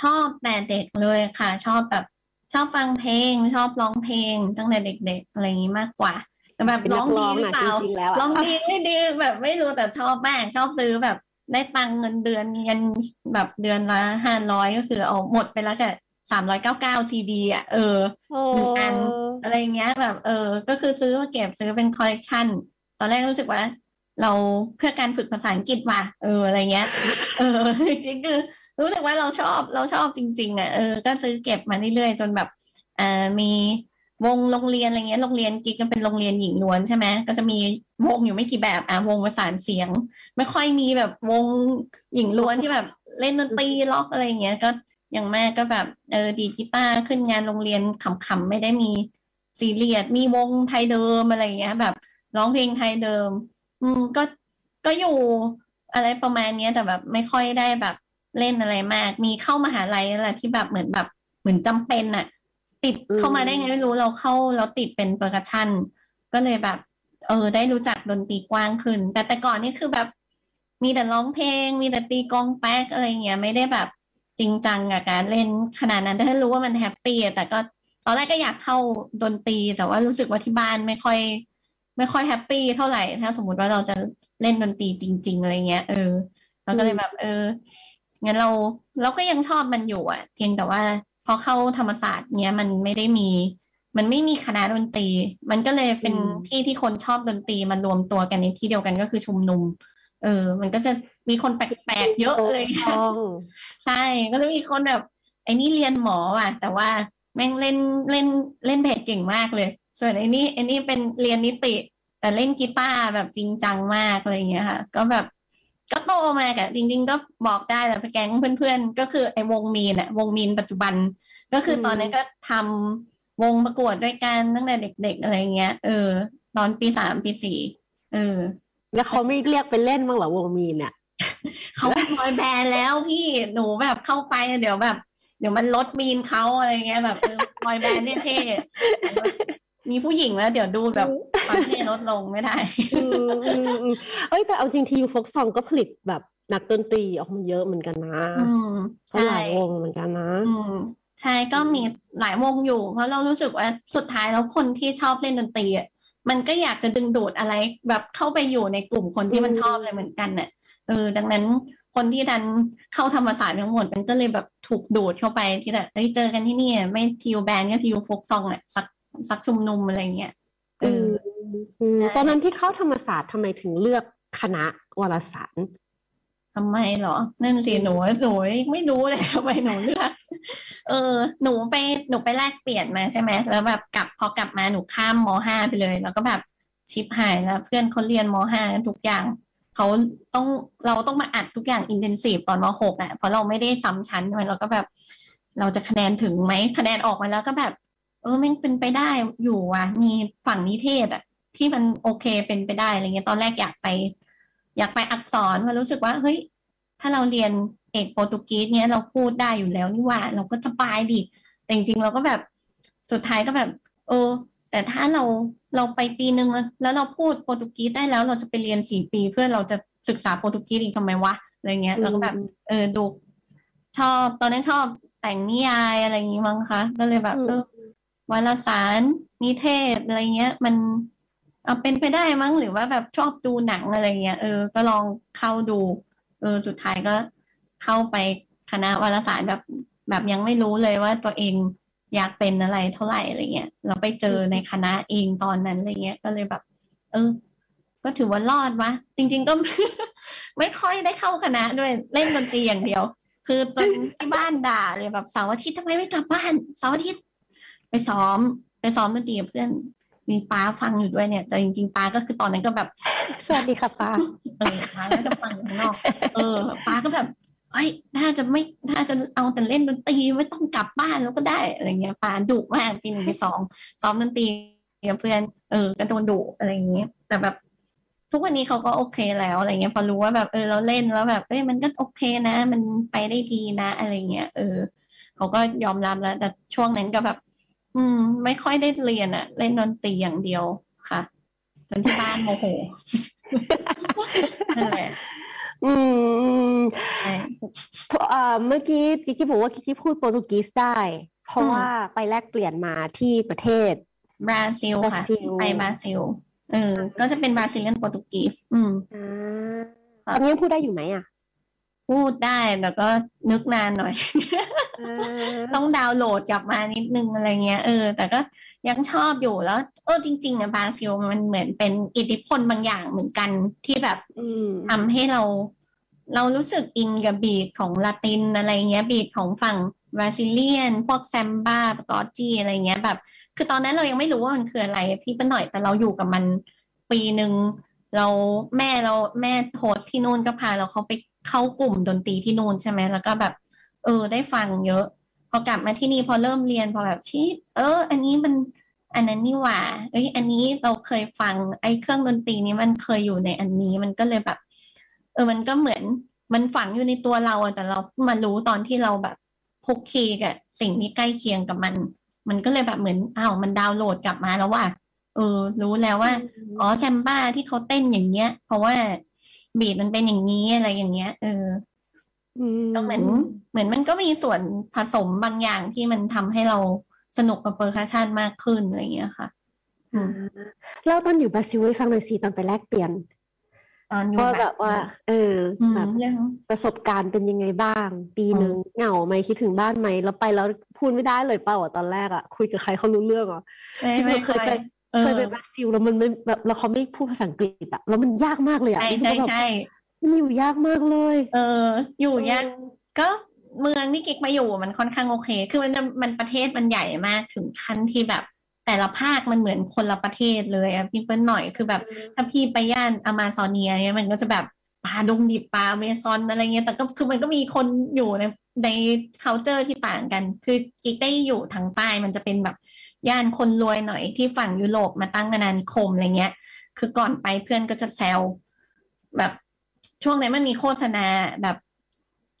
ชอบแต่เด็กเลยค่ะ ชอบแบบชอบฟังเพลง ชอบร้องเพลงตั้งแต่เด็ก ๆ อะไรอย่างนี้มากกว่าแต่แบบเป็นร้นัองกดีร้องหรือนะเปจล่าริงๆแล้วอะร้องดีไม่ดีแบบไม่รู้แต่ชอบมากชอบซื้อแบบได้ตังค์เงินเดือนเงินแบบเดือนละห้าร้อยก็คือเอาหมดไปแล้วกับ สามร้อยเก้าเก้าซีดีอะเออโอ้หนึ่งอันอะไรเงี้ยแบบ เออ ก็คือซื้อมาเก็บซื้อเป็นคอลเลกชันตอนแรกรู้สึกว่า เราเพื่อการฝึกภาษาอังกฤษว่ะเอออะไรเงี้ย เออจริงๆคือรู้สึกว่าเราชอบเราชอบจริง ๆ อะเออก็ซื้อเก็บมาเรื่อยๆจนแบบอ่ามีวงโรงเรียนอะไรเงี้ยโรงเรียนกิ๊กก็เป็นโรงเรียนหญิงล้วนใช่ไหมก็จะมีวงอยู่ไม่กี่แบบอะวงประสานเสียง ไม่ค่อยมีแบบวงหญิงล้วนที่แบบเล่นดนตรีร็อกอะไรเงี้ยก็ อย่างแม่ก็แบบเออดีดกีตาร์ขึ้นงานโรงเรียนขำๆไม่ได้มีซีเรียสมีวงไทยเดิมอะไรเงี้ย แบบร้องเพลงไทยเดิม อืมก็ก็อยู่อะไรประมาณเนี้ยแต่แบบไม่ค่อยได้แบบเล่นอะไรมาก มีเข้ามหาลัยอะไรที่แบบเหมือนแบบเหมือนจำเป็นอะติดเข้ามาได้ไงไม่รู้เราเข้าเราติดเป็น percussion ก็เลยแบบ เออ ได้รู้จักดนตรีกว้างขึ้น แต่แต่ก่อนนี่คือแบบ มีแต่ร้องเพลง มีแต่ตีกลองแป๊กอะไรเงี้ยไม่ได้แบบจ ริงจังกับการเล่นขนาดนั้นถ้ารู้ว่ามัน happy อะแต่ก็ตอนแรกก็อยากเข้าดนตรี แต่ว่ารู้สึกว่าที่บ้านไม่ค่อย ไม่ค่อย happy เท่าไหร่ ถ้าสมมติว่าเราจะเล่นดนตรีจริง ๆ อะไรเงี้ย เออเราก็เลยแบบ เอองั้นเราเราก็ยังชอบมันอยู่อะ เพียงแต่ว่าพอเข้าธรรมศาสตร์เนี้ยมันไม่ได้มี มันไม่มีคณะดนตรี มันก็เลยเป็นอืมที่ที่คนชอบดนตรีมารวมตัวกันในที่เดียวกันก็คือชุมนุม เออ มันก็จะ มีคนแปลกๆเยอะเลยต้องใช่ก็จะมีคนแบบไอ้นี่เรียนหมอว่ะ แต่ว่าแม่งเล่นเล่นเล่นเพจเก่งมากเลย ส่วนไอ้นี่ไอ้นี่เป็นเรียนนิติ แต่เล่นกีตาร์แบบจริงจังมากอะไรอย่างเงี้ยค่ะ ก็แบบก็โตมากับจริง ๆ ก็บอกได้แหละแก๊งเพื่อนๆ ก็คือไอ้วงมีนอะวงมีนปัจจุบัน ก็คือตอนนั้นก็ทำวงประกวดด้วยกันตั้งแต่เด็ก ๆ อะไรเงี้ย เออ ตอนปีสามปีสี่เออ แล้วเขาไม่เรียกไปเล่นบ้างเหรอวงมีนเนี่ย เขาเป็นบอยแบนด์แล้วพี่หนูแบบเข้าไปเดี๋ยวแบบ เดี๋ยวมันลดมีนเขาอะไรเงี้ยแบบเออ boy band เนี่ยเท่มีผู้หญิงแล้ว เดี๋ยวดูแบบความเท่ลดลงไม่ได้อืมอืมอืมเอ้ยแต่เอาจริง TU Folksong ก็ผลิตแบบนักดนตรีออกมาเยอะเหมือนกันนะอืมก็ใช่หลายวงเหมือนกันนะอืมใช่ก็มีหลายวงอยู่ เพราะเรารู้สึกว่าสุดท้ายแล้วคนที่ชอบเล่นดนตรีอะมันก็อยากจะดึงดูดอะไรแบบเข้าไปอยู่ในกลุ่มคนที่มันอืมชอบอะไรเหมือนกันน่ะเออ ดังนั้นคนที่ดันเข้าธรรมศาสตร์ทั้งหมดมันก็เลยแบบถูกดูดเข้าไปที่แบบเอ้ยเจอกันที่นี่อะไม่ทิวแบนด์ก็ทิวโฟกซองอะสักสักชุมนุมอะไรเงี้ยเออมอืมใช่ตอนนั้นที่เข้าธรรมศาสตร์ทำไมถึงเลือกคณะวารสารทำไมเหรอ นั่นสิหนูหนูไม่รู้เลยทำไมหนูเลือกเออ หนูไปหนูไปแลกเปลี่ยนมาใช่ไหมแล้วแบบกลับพอกลับมาหนูข้ามมห้าไปเลย แล้วก็แบบชิปหายแล้วเพื่อนเขาเรียนมห้าทุกอย่าง เขาต้องเราต้องมาอัดทุกอย่างอินเทนซีฟตอนมหกอะเพราะเราไม่ได้ซ้ำชั้นใช่ไหมเราก็แบบ เราจะคะแนนถึงไหมคะแนนออกมาแล้วก็แบบ เออแม่งเป็นไปได้อยู่ว่ะมีฝั่งนิเทศอะ ที่มันโอเคเป็นไปได้อะไรเงี้ยตอนแรกอยากไป อยากไปอักษรเพรารู้สึกว่าเฮ้ยถ้าเราเรียนเอกโปรตุเกสเนี้ยเราพูดได้อยู่แล้วนี่ว่า เราก็สบายดิแต่จริงๆเราก็แบบสุดท้ายก็แบบ เออ แต่ถ้าเราเราไปปีหนึ่งแล้วเราพูดโปรตุเกสได้แล้วเราจะไปเรียนสี่ปี เพื่อเราจะศึกษาโปรตุเกสอีกทำไมวะอะไรเงี้ยเราก็แบบเออดูชอบตอนนั้นชอบแต่งนิยายอะไรอย่างงี้มั้งคะก็เลยแบบเออวารสารนิเทศอะไรเงี้ย มันเอาเป็นไปได้มั้งหรือว่าแบบชอบดูหนังอะไรเงี้ยเออ ก็ลองเข้าดู เออสุดท้ายก็เข้าไปคณะวารสารแบบแบบยังไม่รู้เลยว่าตัวเอง อยากเป็นอะไรเท่าไหร่อะไรเงี้ยเราไปเจอในคณะเองตอนนั้นอะไรเงี้ยก็เลยแบบ เออ ก็ถือว่ารอดวะจริง ๆ ก็ไม่ค่อยได้เข้าคณะด้วยเล่นดนตรีอย่างเดียว คือตอนที่บ้านด่าเลยแบบเสาร์อาทิตย์ทำไมไม่กลับบ้านเสาร์อาทิตย์ไปซ้อม ไปซ้อมดนตรีกับเพื่อนมีป้าฟังอยู่ด้วยเนี่ยแต่จริงๆป้าก็คือตอนนั้นก็แบบ สวัสดีค่ะป้าเออป้าก็จะฟังอยู่ข้างนอก เออป้าก็แบบ เอ้ยถ้าจะไม่ถ้าจะเอาแต่เล่นดนตรีไม่ต้องกลับบ้านแล้วก็ได้อะไรเงี้ยปาดุมากปีหนึ่งปีสองซ้อมดนตรีกับเพื่อนเออก็โดนดุอะไรอย่างเงี้ยแต่แบบทุกวันนี้เขาก็โอเคแล้วอะไรเงี้ยพอรู้ว่าแบบเออเราเล่นแล้วแบบเอ้ยมันก็โอเคนะ มันไปได้ดีนะ อะไรเงี้ยเออเขาก็ยอมรับแล้ว แต่ช่วงนั้นก็แบบ อืม ไม่ค่อยได้เรียนอะเล่นดนตรีอย่างเดียวค่ะจนที่บ้านโมโหนั่นแหละ อืมเมื่อกี้กิกิบอกว่ากิกิพูดโปรตุกีสได้ เพราะว่าไปแลกเปลี่ยนมาที่ประเทศบราซิลค่ะไปบราซิลเออ ก็จะเป็น Brazilian Portuguese อืมตอนนี้พูดได้อยู่ไหมอะ พูดได้แต่ก็นึกนานหน่อย ต้องดาวน์โหลดกลับมานิดนึงอะไรเงี้ย เออ แต่ก็ ยังชอบอยู่แล้วเออจริงๆอะบราซิลมันเหมือนเป็นอิทธิพลบางอย่างเหมือนกันที่แบบทำให้เรา เรารู้สึก in กับ beat ของลาตินอะไรเงี้ย beat ของฝั่งบราซิเลียน พวกแซมบ้ากอจีอะไรเงี้ยแบบ คือตอนนั้นเรายังไม่รู้ว่ามันคืออะไรพี่เป็นหน่อยแต่เราอยู่กับมันปีหนึ่งเราแม่เราแม่โฮสที่นู่นก็พาเราเขาไปเข้ากลุ่มดนตรีที่นู่นใช่ไหมแล้วก็แบบ เออได้ฟังเยอะ พอกลับมาที่นี่พอเริ่มเรียนพอแบบชี้เออ อันนี้มันอันนั้นนี่หว่า เอ้ย อันนี้เราเคยฟังไอ้เครื่องดนตรีนี้มันเคยอยู่ในอันนี้มันก็เลยแบบ เออ มันก็เหมือนมันฝังอยู่ในตัวเราแต่เรามารู้ตอนที่เราแบบคลุกคลีกับสิ่งที่ใกล้เคียงกับมัน มันก็เลยแบบเหมือนอ้าวมันดาวน์โหลดกลับมาแล้วว่าเออ รู้แล้วว่าอ๋อแซมบ้าที่เขาเต้นอย่างเงี้ย เพราะว่า beat มันเป็นอย่างนี้อะไรอย่างเงี้ย เออ ก็เหมือนเหมือนมันก็มีส่วนผสมบางอย่างที่มันทำให้เราสนุกกับ percussion มากขึ้นอะไรเงี้ยค่ะเล่าตอนอยู่บราซิลให้ฟังหน่อยสิตอนไปแลกเปลี่ยนตอนอยู่แบบว่า เออแบบประสบการณ์เป็นยังไงบ้าง ปีหนึ่งเหงาไหมคิดถึงบ้านไหมแล้วไปแล้วพูดไม่ได้เลยเปล่าตอนแรกอะคุยกับใครเขารู้เรื่องอะที่เราเคยไปเคยไปบราซิลแล้วมันไม่แบบแล้วเขาไม่พูดภาษาอังกฤษอะแล้วมันยากมากเลยอะใช่ใช่ใช่ มันอยู่ยากมากเลย เออ อยู่ยากก็เมืองที่กิ๊กมาอยู่มันค่อนข้างโอเค คือมันจะมันประเทศมันใหญ่มากถึงขั้นที่แบบ แต่ละภาคมันเหมือนคนละประเทศเลยอะพี่เปิ้ลหน่อยคือแบบ ถ้าพี่ไปย่านอมาซอเนียเนี่ยมันก็จะแบบป่าดงดิบป่าแอมะซอนอะไรเงี้ย แต่ก็คือมันก็มีคนอยู่ในใน c u เจอร์ที่ต่างกัน คือกิ๊กได้อยู่ทางใต้มันจะเป็นแบบย่านคนรวยหน่อยที่ฝั่งยุโรปมาตั้งอาณานิคมอะไรเงี้ย คือก่อนไปเพื่อนก็จะแซวแบบ ช่วงนั้นมันมีโฆษณาแบบ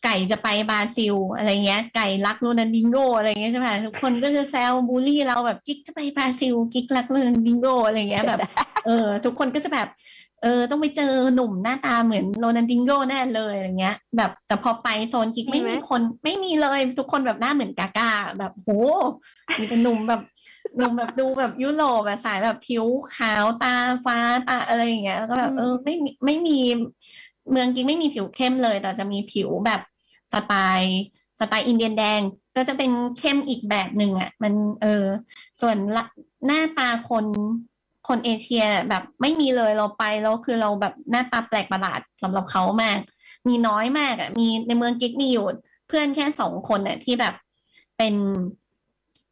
ไก่จะไปบราซิล อะไรเงี้ย ไก่รักโรนันดิโกอะไรเงี้ยใช่ไหมทุกคนก็จะแซวบูลลี่เราแบบกิ๊กจะไปบราซิล กิ๊กรักโรนันดิโกอะไรเงี้ยแบบ เออ ทุกคนก็จะแบบ เออ ต้องไปเจอหนุ่มหน้าตาเหมือนโรนันดิโกแน่เลยอะไรเงี้ย แบบแต่พอไปโซนกิ๊กไม่มีคนไม่มีเลย ทุกคนแบบหน้าเหมือนกากาแบบโหมีเป็นหนุ่มแบบหนุ่มแบบดูแบบยุโรปแบบสายแบบผิวขาวตาฟ้าตาอะไรอย่างเงี้ยแล้วก็แบบเออไม่ไม่มี เมืองกิ๊กไม่มีผิวเข้มเลย แต่จะมีผิวแบบสไตล์สไตล์อินเดียนแดง ก็จะเป็นเข้มอีกแบบหนึ่งอะ มันเออส่วนหน้าตาคนคนเอเชียแบบไม่มีเลยเราไปแล้วคือเราแบบหน้าตาแปลกประหลาดสำหรับเขามาก มีน้อยมากอะมีในเมืองกิ๊กมีอยู่เพื่อนแค่สองคนอะที่แบบเป็น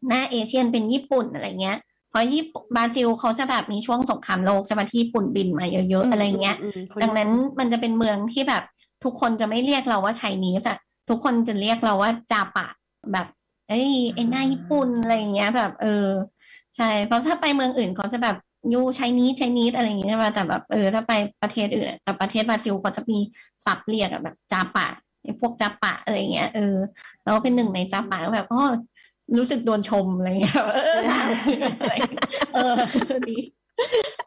หน้าเอเชียนเป็นญี่ปุ่นอะไรเงี้ย เพราะญี่ปุ่นบราซิลเขาจะแบบมีช่วงสงครามโลกจะมาที่ญี่ปุ่นบินมาเยอะๆอะไรเงี้ย ดังนั้นมันจะเป็นเมืองที่แบบทุกคนจะไม่เรียกเราว่าไชนีสอะทุกคนจะเรียกเราว่าจาปะแบบ เอ้ยไอ้หน้าญี่ปุ่นอะไรอย่างเงี้ย แบบ เออ ใช่ เพราะถ้าไปเมืองอื่นเขาจะแบบยูใช้นี้ใช้นี้อะไรอย่างเงี้ยใช่ไหมแต่แบบเออถ้าไปประเทศอื่นแต่ประเทศบราซิลเขาจะมีศัพท์เรียกอะแบบจาปะไอ้พวกจาปะอะไรเงี้ยเออแล้วเป็นหนึ่งในจาปะก็แบบอ๋อ รู้สึกโดนชมอะไรเงี้ยเออเออดี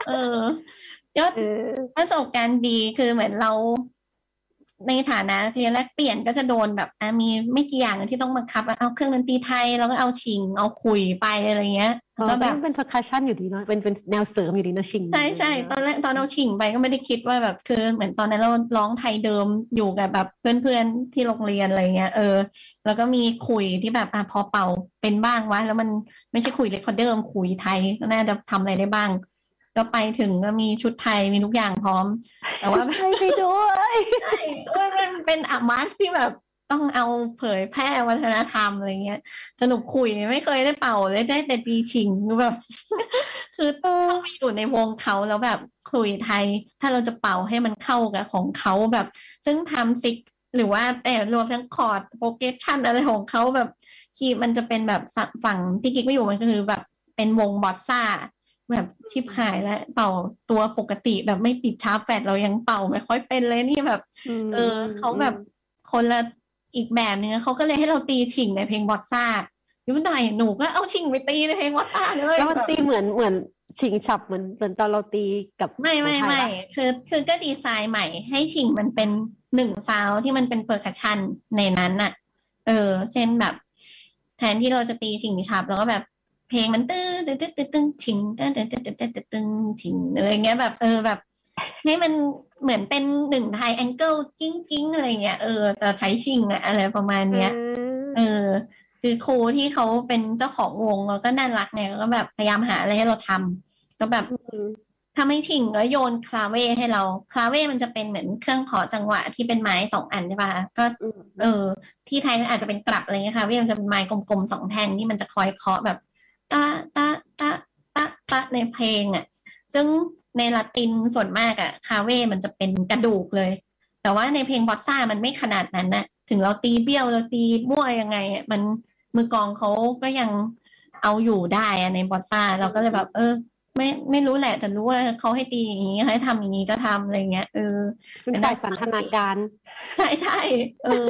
เออก็ประสบการณ์ดีคือเหมือนเราในฐานะเรียนแลกเปลี่ยนก็จะโดนแบบมีไม่กี่อย่างที่ต้องบังคับ เอาเครื่องดนตรีไทยแล้วก็เอาฉิ่ง เอาขลุ่ยไปอะไรเงี้ย ก็แบบเป็น percussion อยู่ดีเนาะเป็นเป็นแนวเสริมอยู่ดีนะฉิ่ง ใช่ใช่ตอนแรกตอนเอาฉิ่งไปก็ไม่ได้คิดว่าแบบคือเหมือนตอนนั้นเราร้องไทยเดิมอยู่กับแบบเพื่อนๆที่โรงเรียนอะไรเงี้ยเออ แล้วก็มีขลุ่ยที่แบบอะพอเป่าเป็นบ้างวะแล้วมันไม่ใช่ขลุ่ย recorder ขลุ่ยไทยน่าจะทำอะไรได้บ้าง ก็ไปถึงก็มีชุดไทยมีทุกอย่างพร้อม แต่ว่าไทยไปด้วยใช่มันเป็นอามาสที่แบบ ต้องเอาเผยแพร่วัฒนธรรมอะไรเงี้ยสนุกคุยไม่เคยได้เป่าเลยได้แต่ตีชิงแบบ คือต้องไปอยู่ในวงเขาแล้วแบบคุยไทย ถ้าเราจะเป่าให้มันเข้ากับของเขาแบบ ซึ่งทำซิกหรือว่าแต่รวมทั้งคอร์ดโปรเกชันอะไรของเขาแบบคีย์มันจะเป็นแบบฝั่งที่กิ๊กไม่อยู่มันก็คือแบบเป็นวง bossa แบบชิบหายแล้วเป่าตัวปกติแบบไม่ติด sharp flat เรายังเป่าไม่ค่อยเป็นเลยนี่แบบ เออเขาแบบคนละ อีกแบบนึงเขาก็เลยให้เราตีฉิ่งในเพลง bossa ยุ่งหน่อยหนูก็เอาฉิ่งไปตีในเพลง bossa เลยแล้วมันตีเหมือนเหมือนฉิ่งฉับเหมือนเหมือนตอนเราตีกับไม่ไม่ไม่คือคือก็ดีไซน์ใหม่ ให้ฉิ่งมันเป็นหนึ่งซาวที่มันเป็น percussion ในนั้นน่ะ เออ เช่นแบบ แทนที่เราจะตีฉิ่งฉับ แล้วก็แบบ เพลงมันตื้อตื้อตื้อตื้อตื้อฉิ่งตื้อตื้อตื้อตื้อตื้อตื้อฉิ่งอะไรเงี้ยแบบ เออแบบ ให้มัน เหมือนเป็นหนึ่ง triangle ฉิ่งฉิ่งอะไรเงี้ยเออแต่ใช้ฉิ่งอะอะไรประมาณเนี้ยเออ คือครูที่เขาเป็นเจ้าของวงแล้วก็น่ารักไงก็แบบพยายามหาอะไรให้เราทำก็แบบทำให้ชิงแล้วโยนคลาเว่ให้เรา คลาเว่มันจะเป็นเหมือนเครื่องขอจังหวะที่เป็นไม้สองอันใช่ปะก็เออ ที่ไทยอาจจะเป็นกลับอะไรเงี้ยค่ะเว่มันจะเป็นไม้กลมๆสองแท่งที่มันจะคอยเคาะแบบตะตะตะตะตะในเพลงอะ ซึ่ง ในละตินส่วนมากอะคาเว่มันจะเป็นกระดูกเลย แต่ว่าในเพลงบอสซ่ามันไม่ขนาดนั้นนะถึงเราตีเบี้ยวเราตีมั่วยังไงมันมือกองเขาก็ยังเอาอยู่ได้อะในบอสซ่าเราก็เลยแบบ เออ ไม่ไม่รู้แหละแต่รู้ว่าเขาให้ตีอย่างนี้ให้ทำอย่างนี้ก็ทำอะไรเงี้ยเออเป็นฝ่ายสันทนาการ ใช่ใช่เออ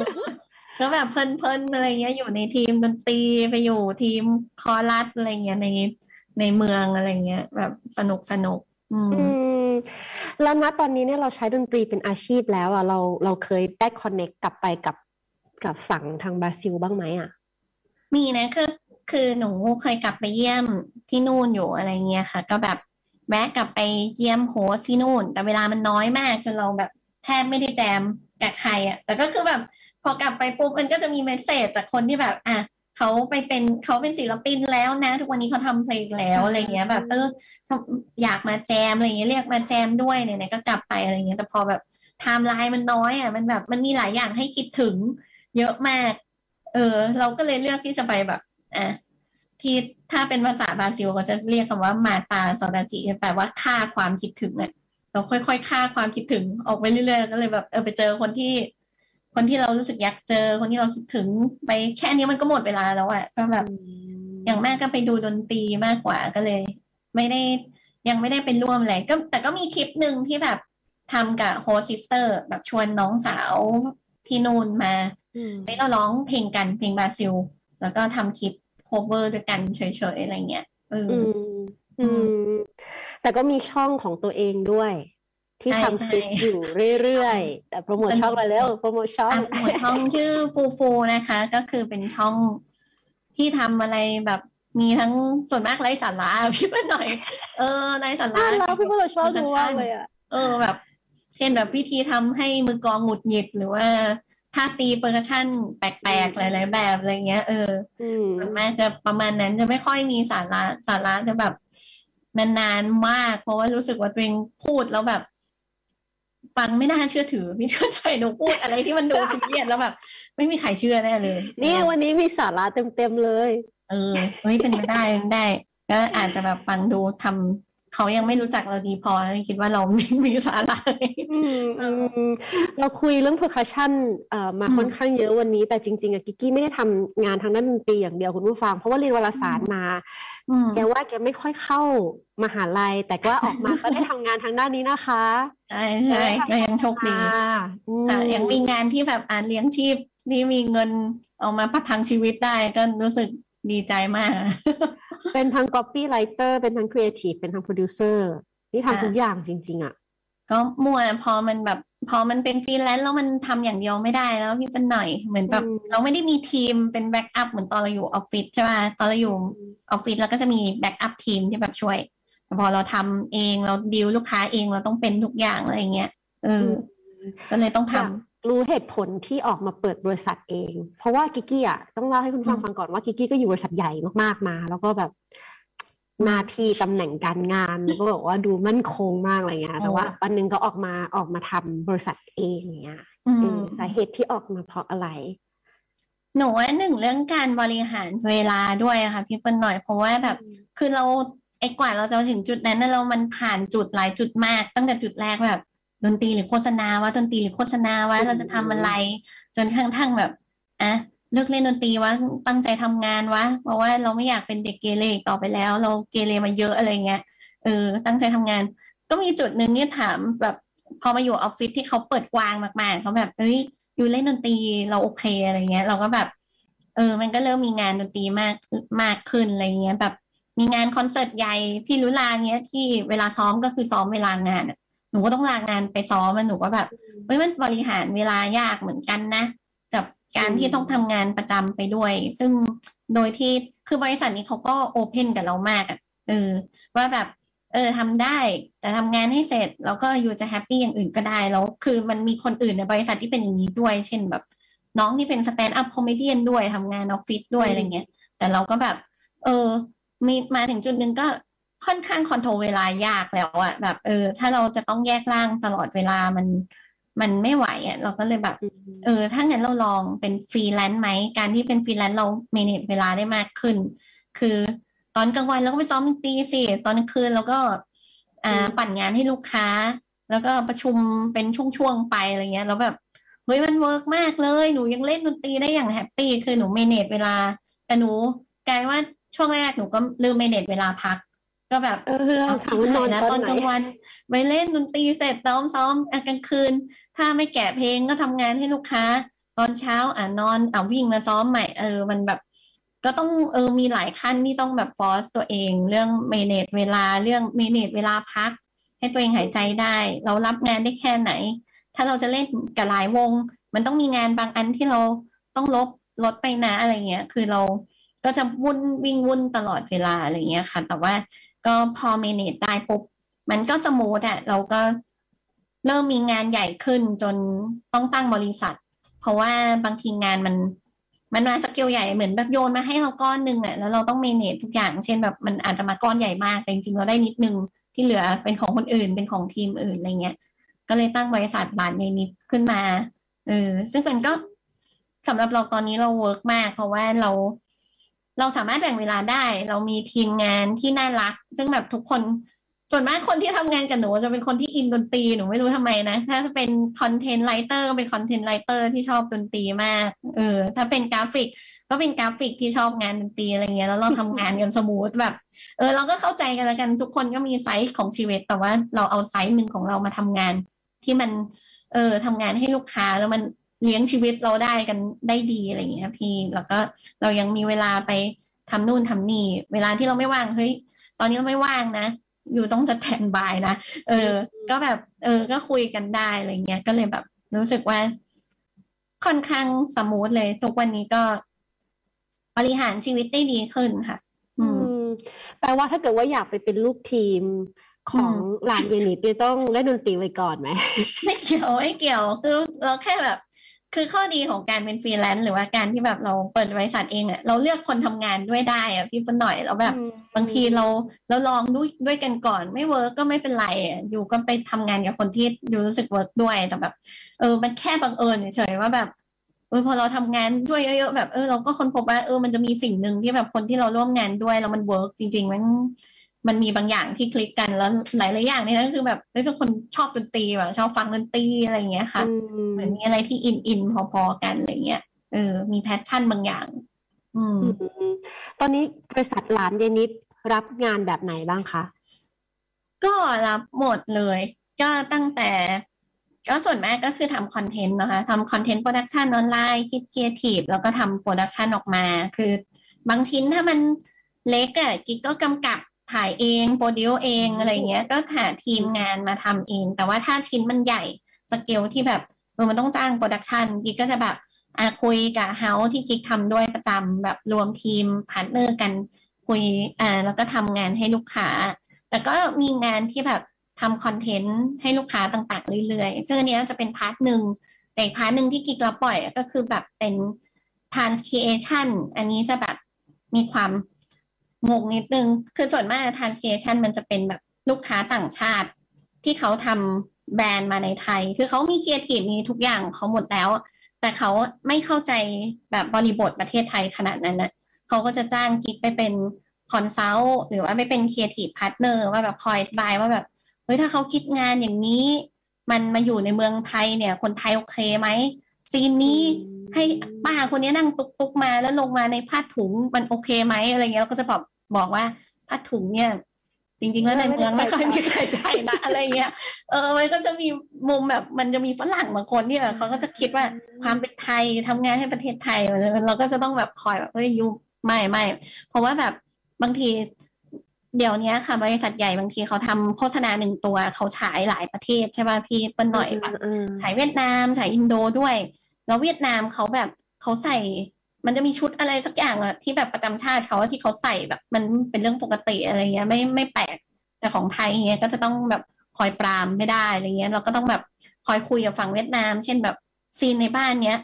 แล้วแบบเพลินๆอะไรเงี้ยอยู่ในทีมดนตรีไปอยู่ทีมคอรัสอะไรเงี้ยในในเมืองอะไรเงี้ย แบบสนุกสนุก อืมแล้วณตอนนี้เนี่ยเราใช้ดนตรีเป็นอาชีพแล้วอะเราเราเคยได้คอนเน็กกลับไปกับกับฝั่งทางบราซิลบ้างไหมอะ มีนะคือคือหนูเคยกลับไปเยี่ยมที่นู่นอยู่อะไรเงี้ยค่ะ ก็แบบแวะกลับไปเยี่ยมโฮสที่นู่น แต่เวลามันน้อยมากจนเราแบบแทบไม่ได้แจมกับใครอะ แต่ก็คือแบบพอกลับไปปุ๊บมันก็จะมีเมสเซจจากคนที่แบบ อะ เขาไปเป็นเขาเป็นศิลปินแล้วนะ ทุกวันนี้เขาทำเพลงแล้วอะไรเงี้ย แบบเอออยากมาแจมอะไรเงี้ยเรียกมาแจมด้วยเนี่ยก็กลับไปอะไรเงี้ยแต่พอแบบไทม์ไลน์มันน้อยอะมันแบบมันมีหลายอย่างให้คิดถึง เยอะมาก เออ เราก็เลยเลือกที่จะไปแบบอะที่ถ้าเป็นภาษาบราซิลเขาจะเรียกคำว่า matar saudade แปลว่าฆ่าความคิดถึงเนี่ยเราค่อยๆฆ่าความคิดถึงออกไปเรื่อยๆก็เลยแบบเออไปเจอคนที่ คนที่เรารู้สึกอยากเจอ คนที่เราคิดถึงไปแค่นี้มันก็หมดเวลาแล้วอะก็แบบอย่างมากก็ไปดูดนตรีมากกว่าก็เลย ไม่ได้ยังไม่ได้เป็นร่วมอะไรก็แต่ก็มีคลิปหนึ่งที่แบบทำกับ host sister แบบชวนน้องสาวที่นู่นมาไปเราร้องเพลงกันเพลงบราซิล แล้วก็ทำคลิป cover ด้วยกันเฉยๆอะไรเงี้ยเอออืมแต่ก็มีช่องของตัวเองด้วย ที่ทำคลิปอยู่เรื่อยๆ แต่โปรโมทช่องไปแล้วโปรโมทช่องโปรโมทช่องชื่อฟูฟูนะคะ ก็คือเป็นช่องที่ทำอะไรแบบมีทั้งส่วนมากไร้สาระพี่เพื่อนหน่อย เออไร้สาระพี่เพื่อนชอบดูมากเลยอะเออแบบ เช่นแบบวิธีทำให้มือกลองหงุดหงิดหรือว่าท่าตี percussion แปลกๆ หลาย ๆ แบบอะไรเงี้ย เออมันมาจะประมาณนั้นจะไม่ค่อยมีสาระสาระจะแบบนานๆมาก เพราะว่ารู้สึกว่าตัวเองพูดแล้วแบบ ฟังไม่น่าเชื่อถือพี่เชื่อใจหนูพูดอะไรที่มันดูซีเรียสแล้วแบบไม่มีใครเชื่อแน่เลยนี่วันนี้มีสาระเต็มๆเลย เออไม่เป็นไม่ได้ไม่ได้ก็อาจจะแบบฟังดูทำ เขายังไม่รู้จักเราดีพอเลยคิดว่าเราไม่มีสาระเราคุยเรื่อง percussion มาค่อนข้างเยอะวันนี้ แต่จริงๆอะกิกกี้ไม่ได้ทำงานทางด้านดนตรีอย่างเดียวคุณผู้ฟัง เพราะว่าเรียนวารสารมาแกว่าแกไม่ค่อยเข้ามหาลัย แต่ว่าออกมาก็ได้ทำงานทางด้านนี้นะคะใช่ใช่ก็ยังโชคดียังมีงานที่แบบอ่านเลี้ยงชีพนี่มีเงินออกมาพัฒนชีวิตได้ก็รู้สึกดีใจมาก เป็นทั้ง copywriter เป็นทั้ง creative เป็นทั้ง producer นี่ทำทุกอย่างจริง ๆอะก็มัวพอมันแบบพอมันเป็นฟรีแลนซ์แล้วมันทำอย่างเดียวไม่ได้แล้วพี่เปิ้ลหน่อยเหมือนแบบเราไม่ได้มีทีมเป็น backup เหมือนตอนเราอยู่ออฟฟิศใช่ไหมตอนเราอยู่ออฟฟิศเราก็จะมี backup team ที่แบบช่วยแต่พอเราทำเองเราดีลลูกค้าเองเราต้องเป็นทุกอย่างอะไรเงี้ยเออก็เลยต้องทำ รู้เหตุผลที่ออกมาเปิดบริษัทเอง เพราะว่ากิกกี้อะต้องเล่าให้คุณฟังฟังก่อนว่ากิกกี้ก็อยู่บริษัทใหญ่มากๆมา แล้วก็แบบหน้าที่ตำแหน่งการงานก็บอกว่าดูมั่นคงมากอะไรเงี้ยแต่ว่าวันหนึ่งก็ออกมาออกมาทำบริษัทเองเงี้ยสาเหตุที่ออกมาเพราะอะไร หนูว่าหนึ่งเรื่องการบริหารเวลาด้วยค่ะพี่เปิ้ลหน่อยเพราะว่าแบบ คือเราไอ้กว่าเราจะมาถึงจุดนั้นเรามันผ่านจุดหลายจุดมาก ตั้งแต่จุดแรกแบบ ดนตรีหรือโฆษณาว่าดนตรีหรือโฆษณาว่าเราจะทำอะไร จนทั้งทั้งแบบอะเลิกเล่นดนตรีวะตั้งใจทำงานวะเพราะว่าเราไม่อยากเป็นเด็กเกเรต่อไปแล้ว เราเกเรมาเยอะอะไรเงี้ยเออ ตั้งใจทำงาน ก็มีจุดหนึ่งเนี่ยถามแบบพอมาอยู่ออฟฟิศที่เขาเปิดกว้างมากๆเขาแบบเอ้ยอยู่เล่นดนตรีเราโอเคอะไรเงี้ย เราก็แบบ เออ มันก็เริ่มมีงานดนตรีมากมากขึ้นอะไรเงี้ยแบบมีงานคอนเสิร์ตใหญ่พี่ลุลาเงี้ยที่เวลาซ้อมก็คือซ้อมเวลางานห นูก็ต้องลางานไปซ้อมมันหนูก็แบบเฮ้ยมันบริหารเวลายากเหมือนกันนะ กับการที่ต้องทำงานประจำไปด้วย ซึ่งโดยที่คือบริษัทนี้เขาก็โอเพนกับเรามากอะเออว่าแบบ เออทำได้ แต่ทำงานให้เสร็จแล้วก็อยู่จะแฮปปี้อย่างอื่นก็ได้แล้วคือมันมีคนอื่นในบริษัทที่เป็นอย่างนี้ด้วย เช่นแบบ น้องที่เป็น stand-up comedy ด้วยทำงานออฟฟิศด้วยอะไรเงี้ยแต่เราก็แบบ เออมีมาถึงจุดหนึ่งก็ ค่อนข้าง control เวลายากแล้วอะแบบเออ ถ้าเราจะต้องแยกร่างตลอดเวลามันมันไม่ไหวอะเราก็เลยแบบ เออ ถ้างั้นเราลองเป็นฟรีแลนซ์ไหม การที่เป็นฟรีแลนซ์เรา manage เวลาได้มากขึ้น คือตอนกลางวันเราก็ไปซ้อมดนตรีสิตอนกลางคืนเราก็ อ่าปั่นงานให้ลูกค้า แล้วก็ประชุมเป็นช่วงๆไปอะไรเงี้ยแล้วแบบเฮ้ยมัน work มากเลยหนูยังเล่นดนตรีได้อย่าง happy คือหนู manage เวลา แต่หนูกลายว่าช่วงแรกหนูก็ลืม manage เวลาพัก ก็แบบเออเราขังนอนนะตอนกลางวันไปเล่นดนตรีเสร็จซ้อมซ้อมกลางคืน ถ้าไม่แกะเพลงก็ทำงานให้ลูกค้า ตอนเช้าอ่านอนอ่าวิ่งมาซ้อมใหม่เออมันแบบ ก็ต้องเออมีหลายขั้นที่ต้องแบบ force ตัวเอง เรื่อง manage เวลาเรื่อง manage เวลาพัก ให้ตัวเองหายใจได้ เรารับงานได้แค่ไหน ถ้าเราจะเล่นกับหลายวง มันต้องมีงานบางอันที่เราต้องลบลดไปนะอะไรเงี้ย คือเราก็จะวุ่นวิ่งวุ่นตลอดเวลาอะไรเงี้ยค่ะ แต่ว่า ก็พอ manage ได้ปุ๊บมันก็ smooth อะเราก็เริ่มมีงานใหญ่ขึ้นจนต้องตั้งบริษัท เพราะว่าบางทีงานมันมันมาสเกลใหญ่เหมือนแบบโยนมาให้เราก้อนหนึ่งอะแล้วเราต้อง manage ทุกอย่าง เช่นแบบมันอาจจะมาก้อนใหญ่มากแต่จริงๆเราได้นิดนึงที่เหลือเป็นของคนอื่นเป็นของทีมอื่นอะไรเงี้ย ก็เลยตั้งบริษัทหลานยายนิดขึ้นมาเออซึ่งเป็นก็สำหรับเราตอนนี้เรา work มาก เพราะว่าเรา เราสามารถแบ่งเวลาได้ เรามีทีมงานที่น่ารัก ซึ่งแบบทุกคนส่วนมากคนที่ทำงานกับหนูจะเป็นคนที่ in ดนตรีหนูไม่รู้ทำไมนะ ถ้าจะเป็น content writer ก็เป็น content writer ที่ชอบดนตรีมากเออถ้าเป็นกราฟิก ก็เป็นกราฟิกที่ชอบงานดนตรีอะไรเงี้ยแล้วเราทำงานกัน smooth แบบ เออ เราก็เข้าใจกันแล้วกันทุกคนก็มี side ของชีวิต แต่ว่าเราเอา side หนึ่งของเรามาทำงาน ที่มัน เออทำงานให้ลูกค้าแล้วมัน เลี้ยงชีวิตเราได้กันได้ดีอะไรเงี้ยพี่ แล้วก็เรายังมีเวลาไปทำนู่นทำนี่ เวลาที่เราไม่ว่างเฮ้ยตอนนี้เราไม่ว่างนะ you ต้อง stand by นะเออ ก็แบบ เออ ก็คุยกันได้อะไรเงี้ยก็เลยแบบ รู้สึกว่า ค่อนข้าง smooth เลย ทุกวันนี้ก็บริหารชีวิตได้ดีขึ้นค่ะ อืม แปลว่าถ้าเกิดว่าอยากไปเป็นลูกทีมของหลานยายนิดต้องเล่นดนตรีไว้ก่อนไหม ไม่เกี่ยวไม่เกี่ยวคือเราแค่แบบ คือข้อดีของการเป็นฟรีแลนซ์หรือว่าการที่แบบเราเปิดบริษัทเองอะเราเลือกคนทำงานด้วยได้อะพี่เปิ้ลหน่อยแล้วแบบบางทีเราเราลองด้วยด้วยกันก่อน ไม่ work ก็ไม่เป็นไร you ก็ไปทำงานกับคนที่ you รู้สึก work ด้วยแต่แบบ เออมันแค่บังเอิญเฉยๆว่าแบบเออพอเราทำงานด้วยเยอะๆแบบเออเราก็ค้นพบว่าเออมันจะมีสิ่งหนึ่งที่แบบคนที่เราร่วมงานด้วยแล้วมัน work จริงๆมัน มันมีบางอย่างที่คลิกกันแล้วหลายหลายอย่างนี่นั่นคือแบบเฮ้ยเป็นคนชอบดนตรีแบบชอบฟังดนตรีอะไรเงี้ยค่ะเหมือนมีอะไรที่ in in พอๆกันอะไรเงี้ยเออมี passion บางอย่าง อืม ตอนนี้บริษัทหลานยายนิดรับงานแบบไหนบ้างคะก็รับหมดเลย ก็ตั้งแต่ก็ส่วนมากก็คือทำ content นะคะทำ content production ออนไลน์คิดครีเอทีฟแล้วก็ทำ production ออกมา คือบางชิ้นถ้ามันเล็กอะกิ๊กก็กำกับ ถ่ายเอง produce เองอะไรเงี้ย ก็หาทีมงานมาทำเอง แต่ว่าถ้าชิ้นมันใหญ่สเกลที่แบบมันต้องจ้าง production กิ๊กก็จะแบบอาคุยกับเฮาที่กิ๊กทำด้วยประจำแบบรวมทีม partner กันคุยอ่าแล้วก็ทำงานให้ลูกค้า แต่ก็มีงานที่แบบทำ content ให้ลูกค้าต่างๆเรื่อยๆ ซึ่งอันนี้จะเป็น part หนึ่งแต่ part หนึ่งที่กิ๊กรับบ่อยก็คือแบบเป็น transcreation อันนี้จะแบบมีความ งงนิดนึง คือส่วนมาก translation มันจะเป็นแบบลูกค้าต่างชาติ ที่เขาทำแบรนด์มาในไทย คือเขามีครีเอทีฟมีทุกอย่างเขาหมดแล้ว แต่เขาไม่เข้าใจแบบบริบทประเทศไทยขนาดนั้นนะเขาก็จะจ้างกิ๊กไปเป็น consult หรือว่าไปเป็น creative partner ว่าแบบคอย advise ว่าแบบเฮ้ยถ้าเขาคิดงานอย่างนี้ มันมาอยู่ในเมืองไทยเนี่ย คนไทยโอเคไหม scene นี้ให้ป้าคนนี้นั่งตุ๊กตุ๊กมาแล้วลงมาในผ้าถุงมันโอเคไหมอะไรเงี้ยเราก็จะบอก บอกว่าผ้าถุงเนี่ย จริงๆแล้วในเมืองไม่ค่อยมีใครใส่นะอะไรเงี้ยเออมันก็จะมีมุมแบบมันจะมีฝรั่งบางคนเนี่ยเขาก็จะคิดว่าความเป็นไทยทำงานให้ประเทศไทยเราก็จะต้องแบบคอยแบบเฮ้ยยุไม่ไม่เพราะว่าแบบบางทีเดี๋ยวนี้ค่ะบริษัทใหญ่บางทีเขาทำโฆษณาหนึ่งตัวเขาฉายหลายประเทศใช่ป่ะพี่เปิ้ลหน่อยแบบฉายเวียดนามฉายอินโดด้วย แล้วเวียดนามเขาแบบเขาใส่ มันจะมีชุดอะไรสักอย่างอะที่แบบประจำชาติเขาที่เขาใส่แบบ มันเป็นเรื่องปกติอะไรเงี้ย ไม่ไม่แปลกแต่ของไทยเงี้ยก็จะต้องแบบคอยปรามไม่ได้อะไรเงี้ย เราก็ต้องแบบคอยคุยกับฝั่งเวียดนาม เช่นแบบ scene ในบ้านเนี้ย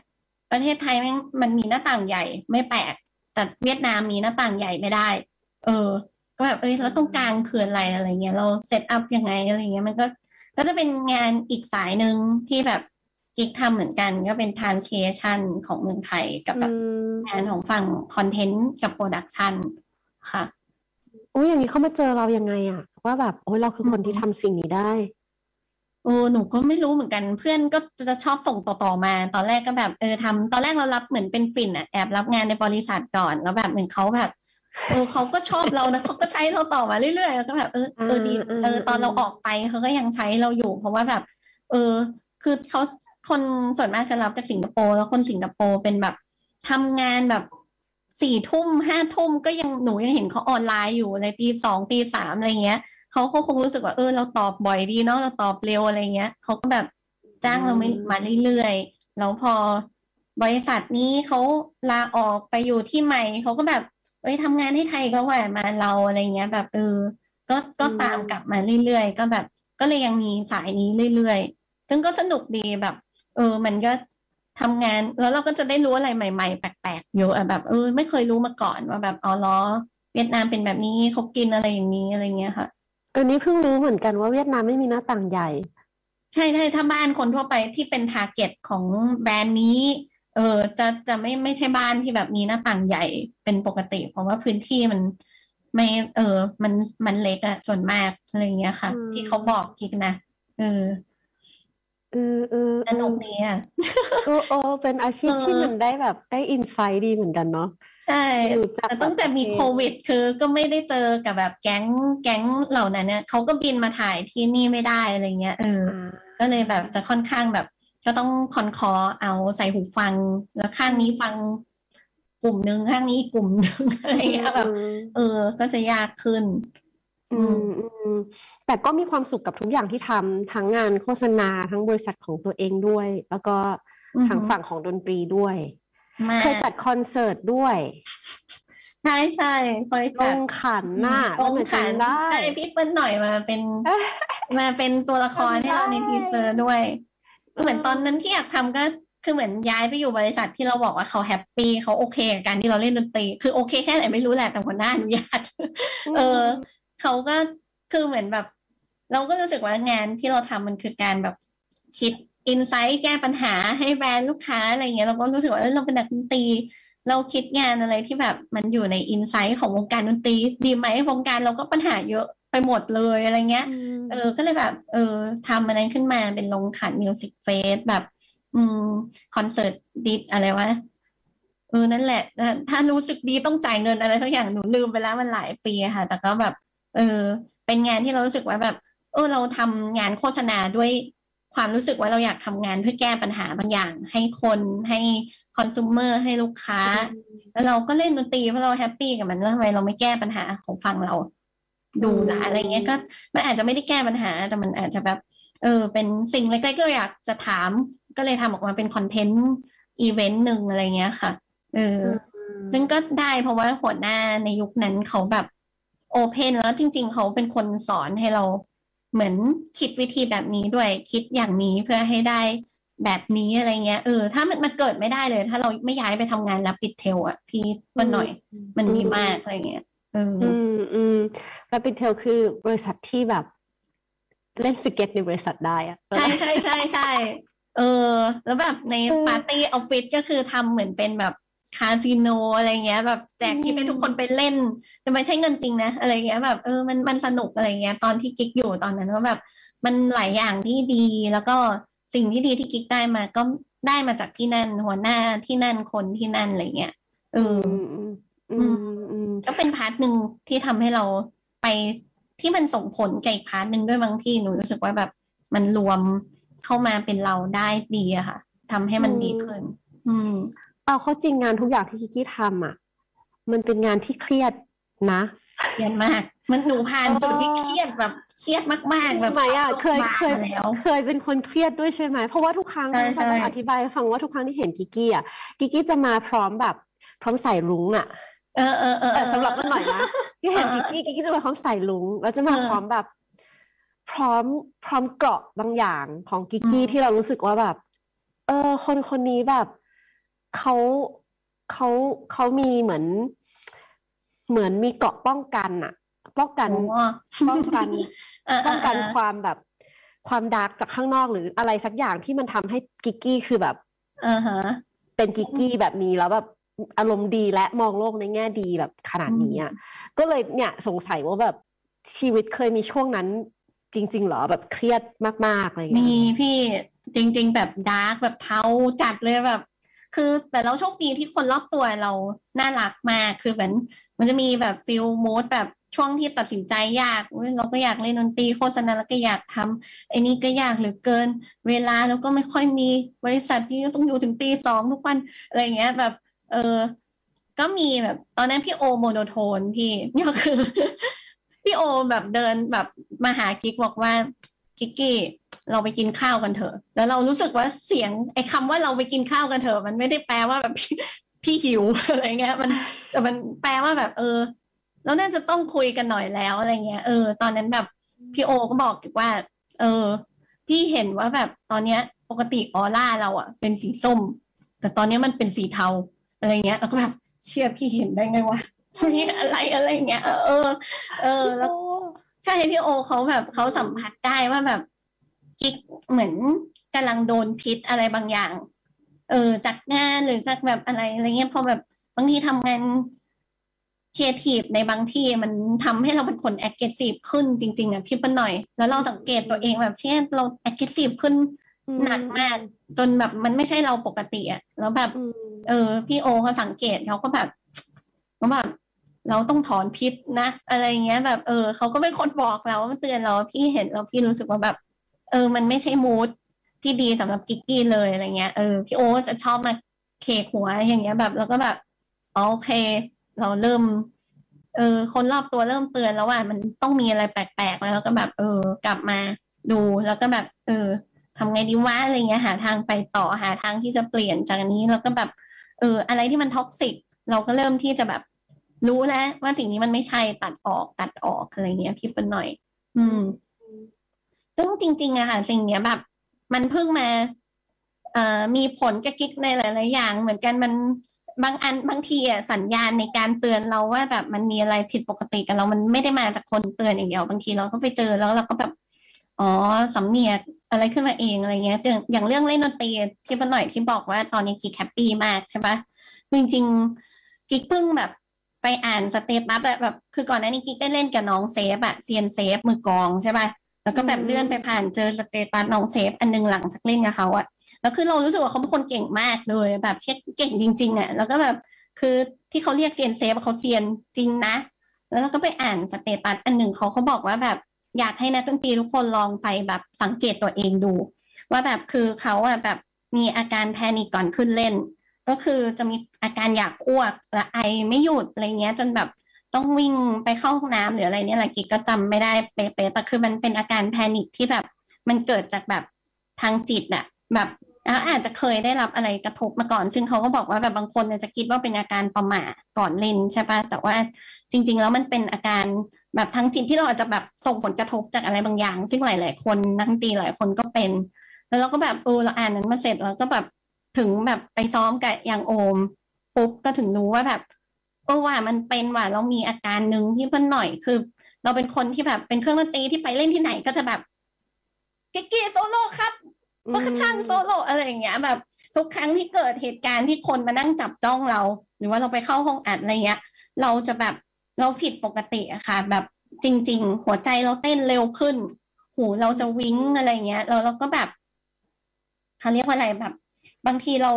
ประเทศไทยมันมันมีหน้าต่างใหญ่ไม่แปลก แต่เวียดนามมีหน้าต่างใหญ่ไม่ได้ เออ ก็แบบเอ้ยแล้วตรงกลางคืออะไรอะไรเงี้ยเรา set up ยังไงอะไรเงี้ยมันก็ก็จะเป็นงานอีกสายหนึ่งที่แบบ กิ๊กทำเหมือนกันก็เป็น transcreation ของเมืองไทยกับแบบงานของฝั่ง content กับ productionค่ะอุ้ยอย่างนี้เขามาเจอเรายังไงอะว่าแบบโอ้ยเราคือคนที่ทำสิ่งนี้ได้โอ้หนูก็ไม่รู้เหมือนกันเพื่อนก็จะชอบส่งต่อๆมา ตอนแรกก็แบบเออทำตอนแรกเรารับเหมือนเป็นฟินอะแอบรับงานในบริษัทก่อนแล้วแบบเหมือนเขาแบบเออเขาก็ชอบเรานะเขาก็ใช้เราต่อมาเรื่อยๆแล้วก็แบบเออเออดีเออตอนเราออกไปเขาก็ยังใช้เราอยู่ เพราะว่าแบบ เออ คือเขา คนส่วนมากจะรับจากสิงคโปร์แล้วคนสิงคโปร์เป็นแบบทำงานแบบสี่ทุ่มห้าทุ่มก็ยังหนูยังเห็นเขาออนไลน์อยู่เลยตีสองตีสามอะไรเงี้ยเขาคงรู้สึกว่าเออเราตอบบ่อยดีเนาะเราตอบเร็วอะไรเงี้ยเขาก็แบบจ้างเราไม่มาเรื่อยๆแล้วพอบริษัทนี้เขาลาออกไปอยู่ที่ใหม่เขาก็แบบเอ้ยทำงานให้ไทยก็แหวมาเราอะไรเงี้ย แบบเออก็ก็ตามกลับมาเรื่อยๆก็แบบ ก็เลยยังมีสายนี้เรื่อยๆซึ่งก็สนุกดีแบบ ออ มันก็ทำงานแล้วเราก็จะได้รู้อะไรใหม่ ๆ แปลกๆเยอะแบบเออไม่เคยรู้มาก่อนว่าแบบอ๋อล้อเวียดนามเป็นแบบนี้เขากินอะไรอย่างนี้อะไรเงี้ยค่ะอันนี้เพิ่งรู้เหมือนกันว่าเวียดนามไม่มีหน้าต่างใหญ่ ใช่ใช่ถ้าบ้านคนทั่วไปที่เป็น target ของแบรนด์นี้ เออจะจะไม่ไม่ใช่บ้านที่แบบมีหน้าต่างใหญ่เป็นปกติ เพราะว่าพื้นที่มันไม่ เออ มันมันเล็กอะส่วนมากอะไรเงี้ยค่ะ ที่เขาบอกกิ๊กนะเออ เออเออสนุกดีอะโอ้โอ้เป็นอาชีพที่มันได้แบบได้อินไซต์ดีเหมือนกันเนาะใช่แต่ตั้งแต่มีโควิด คือก็ไม่ได้เจอกับแบบแก๊งแก๊งเหล่านั้นเนี่ยเขาก็บินมาถ่ายที่นี่ไม่ได้อะไรเงี้ยเออก็เลยแบบจะค่อนข้างแบบ ก็ต้องคอนคอเอาใส่หูฟัง แล้วข้างนี้ฟังกลุ่มหนึ่งข้างนี้กลุ่มหนึ่งอะไรเงี้ยแบบเออ ก็จะยากขึ้น อืมอืมแต่ก็มีความสุขกับทุกอย่างที่ทำทั้งงานโฆษณาทั้งบริษัทของตัวเองด้วย แล้วก็ทางฝั่งของดนตรีด้วยเคยจัดคอนเสิร์ตด้วยใช่ใช่เคยจัดค่ะงานลงขันได้พี่เปิ้ลหน่อยมาเป็นมาเป็นตัวละครให้เราใน teaser ด้วย เหมือนตอนนั้นที่อยากทำก็คือเหมือนย้ายไปอยู่บริษัทที่เราบอกว่าเขา happy เขาโอเคกับการที่เราเล่นดนตรี คือโอเคแค่ไหนไม่รู้แหละแต่หัวหน้าอนุญาตเออ เขาก็คือเหมือนแบบ เราก็รู้สึกว่างานที่เราทำมันคือการแบบคิด insight แก้ปัญหาให้แบรนด์ลูกค้าอะไรเงี้ยเราก็รู้สึกว่าเราเป็นนักดนตรีเราคิดงานอะไรที่แบบมันอยู่ใน insight ของวงการดนตรีดีไหมวงการเราก็ปัญหาเยอะไปหมดเลยอะไรเงี้ย เออ ก็เลยแบบ เออทำอันนั้นขึ้นมาเป็นลงขัน Music Fest แบบ อืมคอนเสิร์ตดิดอะไรวะเออนั่นแหละ ถ้ารู้สึกดีต้องจ่ายเงินอะไรสักอย่างหนูลืมไปแล้วมันหลายปีค่ะ แต่ก็แบบ เออ เป็นงานที่เรารู้สึกว่าแบบ เออ เราทำงานโฆษณาด้วยความรู้สึกว่าเราอยากทำงานเพื่อแก้ปัญหาบางอย่าง ให้คนให้คอน sumer ให้ลูกค้า แล้วเราก็เล่นดนตรีเพราะเราแฮปปี้กับมันแล้วทำไมเราไม่แก้ปัญหาของฟังเรา ดูละอะไรเงี้ยก็มันอาจจะไม่ได้แก้ปัญหา แต่มันอาจจะแบบ เออ เป็นสิ่งเล็กๆก็อยากจะถาม ก็เลยทำออกมาเป็นคอนเทนต์อีเวนต์หนึ่งอะไรเงี้ยค่ะเออซึ่งก็ได้เพราะว่าหัวหน้าในยุคนั้นเขาแบบ โอเพนแล้วจริง ๆ เขาเป็นคนสอนให้เราเหมือนคิดวิธีแบบนี้ด้วยคิดอย่างนี้เพื่อให้ได้แบบนี้อะไรเงี้ยเออถ้ามันมันเกิดไม่ได้เลย ถ้าเราไม่ย้ายไปทำงานแล้วปิดเทลอะพี่มันหน่อย มันดีมากอะไรเงี้ยเอออืมอืมแล้วปิดเทลคือบริษัทที่แบบ เล่นสเก็ตในบริษัทได้อะใช่ใช่ใช่ใช่เออ แล้วแบบในปาร์ตี้ออฟฟิศก็คือทำเหมือนเป็นแบบ คาสิโนอะไรเงี้ย แบบแจกที่ให้ทุกคนไปเล่น แต่ไม่ใช่เงินจริงนะอะไรเงี้ยแบบเออมันมันสนุกอะไรเงี้ย ตอนที่กิ๊กอยู่ตอนนั้นก็แบบ มันหลายอย่างที่ดีแล้วก็สิ่งที่ดีที่กิ๊กได้มาก็ได้มาจากที่นั่น หัวหน้าที่นั่นคนที่นั่นอะไรเงี้ยเออก็เป็น part หนึ่งที่ทำให้เราไปที่มันส่งผลกับอีก part หนึ่งด้วยบางทีหนูรู้สึกว่าแบบมันรวมเข้ามาเป็นเราได้ดีอะค่ะทำให้มันดีขึ้น อืม เอาเข้าจริงงานทุกอย่างที่กิกกี้ทำอะ มันเป็นงานที่เครียดนะเครียดมาก มันหนูผ่านจุดที่เครียดแบบเครียดมากๆแบบไหมอะเคยเคยเคยเป็นคนเครียดด้วยใช่ไหมเพราะว่าทุกครั้งที่ต้องอธิบายฟังว่าทุกครั้งที่เห็นกิกกี้อะกิกกี้จะมาพร้อมแบบ พร้อมใส่ลุงอะเออเออเออสำหรับมันหน่อยนะที่เห็นกิกกี้กิกกี้จะมาพร้อมใส่ลุงแล้วจะมาพร้อมแบบ พร้อมพร้อมเกราะบางอย่างของกิกกี้ที่เรารู้สึกว่าแบบ เออ คนคนนี้แบบ เขาเขาเขามีเหมือน เหมือนมีเกาะป้องกันอะป้องกันป้องกันป้องกันความแบบความดาร์กจากข้างนอกหรืออะไรสักอย่างที่มันทำให้กิกกี้คือแบบเป็นกิกกี้แบบนี้แล้วแบบอารมณ์ดีและมองโลกในแง่ดีแบบขนาดนี้อะก็เลยเนี่ยสงสัยว่าแบบชีวิตเคยมีช่วงนั้น จริงๆเหรอแบบเครียดมากๆอะไรอย่างเงี้ยมีพี่จริง ๆ แบบ dark แบบเทาจัดเลยแบบ คือแต่เราโชคดีที่คนรอบตัวเราน่ารักมากคือเหมือนมันจะมีแบบ feel mood แบบช่วงที่ตัดสินใจยากเราก็อยากเล่นดนตรีโฆษณาแล้วก็อยากทำไอ้นี่ก็ยากเหลือเกิน เวลาแล้วก็ไม่ค่อยมีบริษัทที่ต้องอยู่ถึงตีสองทุกวันอะไรเงี้ย แบบ เออก็มีแบบตอนนั้นพี่โอโมโนโทนพี่ก็คือ พี่โอแบบเดินแบบมาหากิ๊กบอกว่ากิ๊กกี้ เราไปกินข้าวกันเถอะ แล้วเรารู้สึกว่าเสียงไอ้คำว่าเราไปกินข้าวกันเถอะมันไม่ได้แปลว่าแบบพี่หิวอะไรเงี้ย มันแต่มันแปลว่าแบบ เออเราน่าจะต้องคุยกันหน่อยแล้วอะไรเงี้ยเออตอนนั้นแบบพี่โอก็บอกว่า เออ พี่เห็นว่าแบบตอนเนี้ย ปกติออร่าเราอะเป็นสีส้ม แต่ตอนนี้มันเป็นสีเทาอะไรเงี้ยแล้วก็แบบเชื่อพี่เห็นได้ไงวะนี่อะไรอะไรเงี้ยเออ เออแล้วใช่พี่โอเขาแบบเขาสัมผัสได้ว่าแบบ กิ๊กเหมือนกำลังโดนพิษอะไรบางอย่าง เออจากงานหรือจากแบบอะไรอะไรเงี้ยพอแบบบางทีทำงานครีเอทีฟในบางที่มันทำให้เราเป็นคน active ขึ้นจริง ๆอะพี่ปนหน่อย แล้วเราสังเกตตัวเองแบบเช่นเรา active ขึ้นหนักมากจนแบบมันไม่ใช่เราปกติอะแล้วแบบ เออ พี่โอเขาสังเกตเขาก็แบบเขาแบบเราต้องถอนพิษนะ อะไรเงี้ยแบบเออเขาก็เป็นคนบอกเราเตือนเราพี่เห็นเราพี่รู้สึกว่าแบบ เออ มันไม่ใช่ mood ที่ดีสำหรับกิกกี้เลยอะไรเงี้ย เออ พี่โอจะชอบมาเคหัวอย่างเงี้ยแบบ แล้วก็แบบโอเค เราเริ่ม เออ คนรอบตัวเริ่มเตือนแล้วว่ามันต้องมีอะไรแปลกๆแล้วก็แบบ เออ กลับมาดูแล้วก็แบบ เออทำไงดีวะอะไรเงี้ยหาทางไปต่อหาทางที่จะเปลี่ยนจากนี้แล้วก็แบบ เออ อะไรที่มันท็อกซิกเราก็เริ่มที่จะแบบรู้แล้วว่าสิ่งนี้มันไม่ใช่ตัดออกตัดออกอะไรเงี้ยพี่เป็นหน่อย อืม ซึ่งจริงๆอะค่ะ สิ่งเนี้ยแบบ มันเพิ่งมาเอ่อมีผลกับกิ๊กในหลาย ๆ อย่าง เหมือนกันมันบางอันบางทีอะสัญญาณในการเตือนเราว่าแบบมันมีอะไรผิดปกติกับเรา มันไม่ได้มาจากคนเตือนอย่างเดียว บางทีเราก็ไปเจอแล้วเราก็แบบ อ๋อสำเหนียกอะไรขึ้นมาเองอะไรเงี้ยอย่างเรื่องเล่นดนตรีที่ปหน่อยที่บอกว่าตอนนี้กิ๊ก happy มากใช่ปะจริงๆกิ๊กเพิ่งแบบไปอ่าน status แบบ คือก่อนหน้านี้กิ๊กได้เล่นกับน้องเซฟอะเซียนเซฟมือกลองใช่ปะ แล้วก็แบบเลื่อนไปผ่านเจอ status น้องเซฟอันนึงหลังจากเล่นกับเขาอะแล้วคือเรารู้สึกว่าเขาเป็นคนเก่งมากเลยแบบเซฟเก่งจริง ๆอะแล้วก็แบบคือที่เขาเรียกเซียนเซฟเขาเซียนจริงนะ แล้วเราก็ไปอ่าน status อันหนึ่งเขาเขาบอกว่าแบบอยากให้นักดนตรีทุกคนลองไปแบบสังเกตตัวเองดู ว่าแบบคือเขาอะแบบมีอาการ panic ก่อนขึ้นเล่น ก็คือจะมีอาการอยากอ้วกและไอไม่หยุดอะไรเงี้ย จนแบบ ต้องวิ่งไปเข้าห้องน้ำหรืออะไรเนี่ยแหละกิกก็จำไม่ได้เป๊ะๆแต่คือมันเป็นอาการแพนิคที่แบบ มันเกิดจากแบบทางจิตอะแบบอาจจะเคยได้รับอะไรกระทบมาก่อน ซึ่งเขาก็บอกว่าแบบบางคนจะคิดว่าเป็นอาการประมาทก่อนเล่นใช่ปะแต่ว่าจริง ๆ แล้วมันเป็นอาการแบบทั้งจิตที่เราอาจจะแบบส่งผลกระทบจากอะไรบางอย่าง ซึ่งหลาย ๆ คนนักตีหลายคนก็เป็น แล้วเราก็แบบเออเราอ่านนั้นมาเสร็จแล้วก็แบบถึงแบบไปซ้อมกับอย่างโอมปุ๊บก็ถึงรู้ว่าแบบ เออว่ามันเป็นว่าเรามีอาการหนึ่งที่เพิ่นหน่อยคือ เราเป็นคนที่แบบเป็นเครื่องดนตรีที่ไปเล่นที่ไหนก็จะแบบกิ๊กโซโล่ครับ percussion solo อะไรอย่างเงี้ย แบบ ทุกครั้งที่เกิดเหตุการณ์ที่คนมานั่งจับจ้องเรา หรือว่าเราไปเข้าห้องอัดอะไรเงี้ย เราจะแบบเราผิดปกติอะค่ะ แบบจริง ๆ หัวใจเราเต้นเร็วขึ้น หูเราจะวิ้งอะไรเงี้ยแล้วเราก็แบบเขาเรียกว่าอะไรแบบ บางทีเรา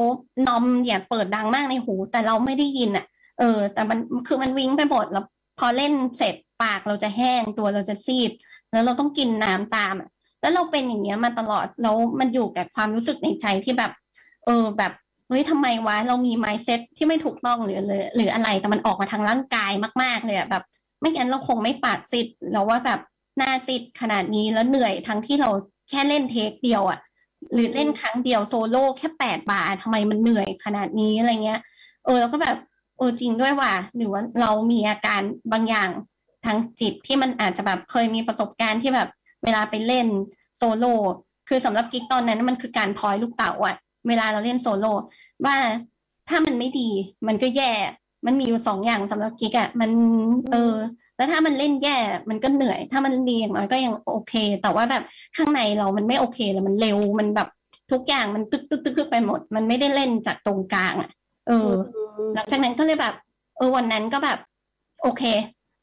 นอมอย่าเปิดดังมากในหู แต่เราไม่ได้ยินอะเออ แต่มันคือมันวิ้งไปหมดแล้วพอเล่นเสร็จปากเราจะแห้งตัวเราจะซีดแล้วเราต้องกินน้ำตามอะแล้วเราเป็นอย่างเงี้ยมาตลอดแล้วมันอยู่กับความรู้สึกในใจที่แบบ เออแบบเฮ้ยทำไมวะเรามีไมซ์เซ็ตที่ไม่ถูกต้องหรือหรือหรืออะไรแต่มันออกมาทางร่างกายมาก ๆ เลยอะแบบ ไม่งั้นเราคงไม่ปากซิดเราว่าแบบหน้าซีดขนาดนี้แล้วเหนื่อยทั้งที่เราแค่เล่น take เดียวอะหรือเล่นครั้งเดียวโซโล่แค่แปดบาททำไมมันเหนื่อยขนาดนี้อะไรเงี้ยเออแล้วก็แบบ อจริงด้วยว่าหรือว่าเรามีอาการบางอย่างทางจิตที่มันอาจจะแบบเคยมีประสบการณ์ที่แบบเวลาไปเล่นโซโล่คือสำหรับกิ๊กตอนนั้นมันคือการทอยลูกเต๋าอะเวลาเราเล่นโซโล่ว่าถ้ามันไม่ดีมันก็แย่ มันมีอยู่สองอย่างสำหรับกิ๊กอะมันเออแล้วถ้ามันเล่นแย่มันก็เหนื่อย ถ้ามันดีอย่างน้อยก็ยังโอเค แต่ว่าแบบข้างในเรามันไม่โอเคเลยมันเร็วมันแบบทุกอย่างมันตึกตึกตึกตึกไปหมด มันไม่ได้เล่นจากตรงกลางอะ เออ หลังจากนั้นก็เลยแบบ เออวันนั้นก็แบบ โอเค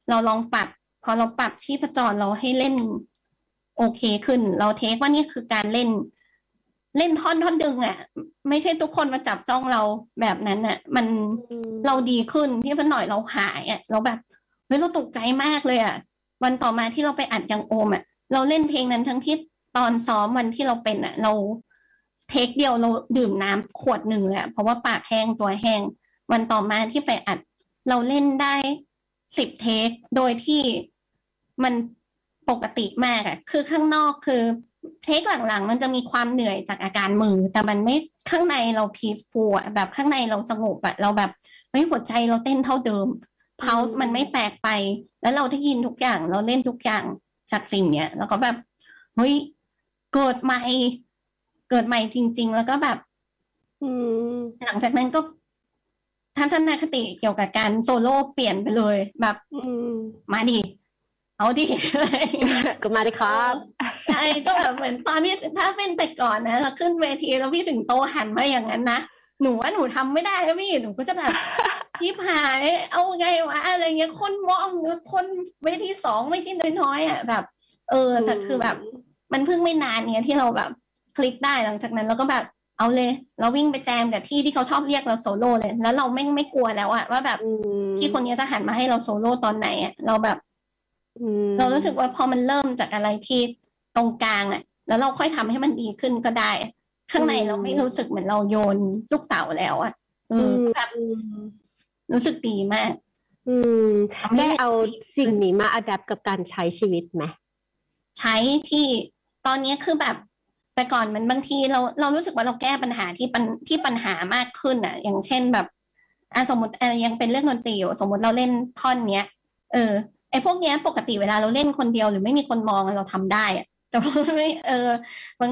เราลองปรับ พอเราปรับชีพจรเราให้เล่น โอเคขึ้น เราเทคว่านี่คือการเล่น เล่นท่อนท่อนดึงอะ ไม่ใช่ทุกคนมาจับจ้องเราแบบนั้นอะ มันเราดีขึ้นที่พันหน่อยเราหายอะ เราแบบเฮ้ยเราตกใจมากเลยอะ วันต่อมาที่เราไปอัดยังโอมอะ เราเล่นเพลงนั้นทั้งที่ตอนซ้อมวันที่เราเป็นอะ เรา เทคเดียวเราดื่มน้ำขวดหนึ่งเลยเพราะว่าปากแห้งตัวแห้ง วันต่อมาที่ไปอัด เราเล่นได้สิบเทค โดยที่มันปกติมากอะคือข้างนอกคือเทคหลังๆ มันจะมีความเหนื่อยจากอาการมือ แต่มันไม่ข้างในเราพีซฟูลแบบข้างในเราสงบอะเราแบบเฮ้ยหัวใจเราเต้นเท่าเดิมเพาส์มันไม่แปลกไป แล้วเราได้ยินทุกอย่าง เราเล่นทุกอย่างจากสิ่งเนี้ย แล้วก็แบบเฮ้ยเกิดใหม่ เกิดใหม่จริง ๆ แล้วก็แบบหลังจากนั้นก็ทัศนคติเกี่ยวกับการโซโล่เปลี่ยนไปเลย แบบมาดิเอาดิก็มาดิครับใช่ก็แบบเหมือนตอนพี่ถ้าเป็นแต่ก่อนนะเราขึ้นเวทีแล้วพี่สิงโตหันมาอย่างนั้นนะหนูว่าหนูทำไม่ได้แล้วพี่หนูก็จะแบบพี่ผายเอาไงวะอะไรเงี้ยคนมองคนเวทีสองไม่ใช่น้อยๆอะแบบ เออแต่คือแบบ มันเพิ่งไม่นานเนี้ยที่เราแบบ คลิกได้หลังจากนั้นเราก็แบบเอาเลย เราวิ่งไปแจมกับที่ที่เขาชอบเรียกเราโซโล่เลย แล้วเราไม่ไม่กลัวแล้วอะว่าแบบพี่คนนี้จะหันมาให้เราโซโล่ตอนไหนอะเราแบบเรารู้สึกว่าพอมันเริ่มจากอะไรที่ตรงกลางอะแล้วเราค่อยทำให้มันดีขึ้นก็ได้ ข้างในเราไม่รู้สึกเหมือนเราโยนลูกเต๋าแล้วอะอืมแบบรู้สึกดีมาก อืมได้เอาสิ่งนี้มาอัดแอปกับการใช้ชีวิตไหมใช้พี่ตอนนี้คือแบบ แต่ก่อนมันบางทีเราเรารู้สึกว่าเราแก้ปัญหาที่ปัญที่ปัญหามากขึ้นอะ อย่างเช่นแบบอะสมมติอะยังเป็นเรื่องดนตรีอยู่สมมติเราเล่นท่อนเนี้ย เออไอพวกเนี้ยปกติเวลาเราเล่นคนเดียวหรือไม่มีคนมองเราทำได้อะแต่ว่าไม่เออบาง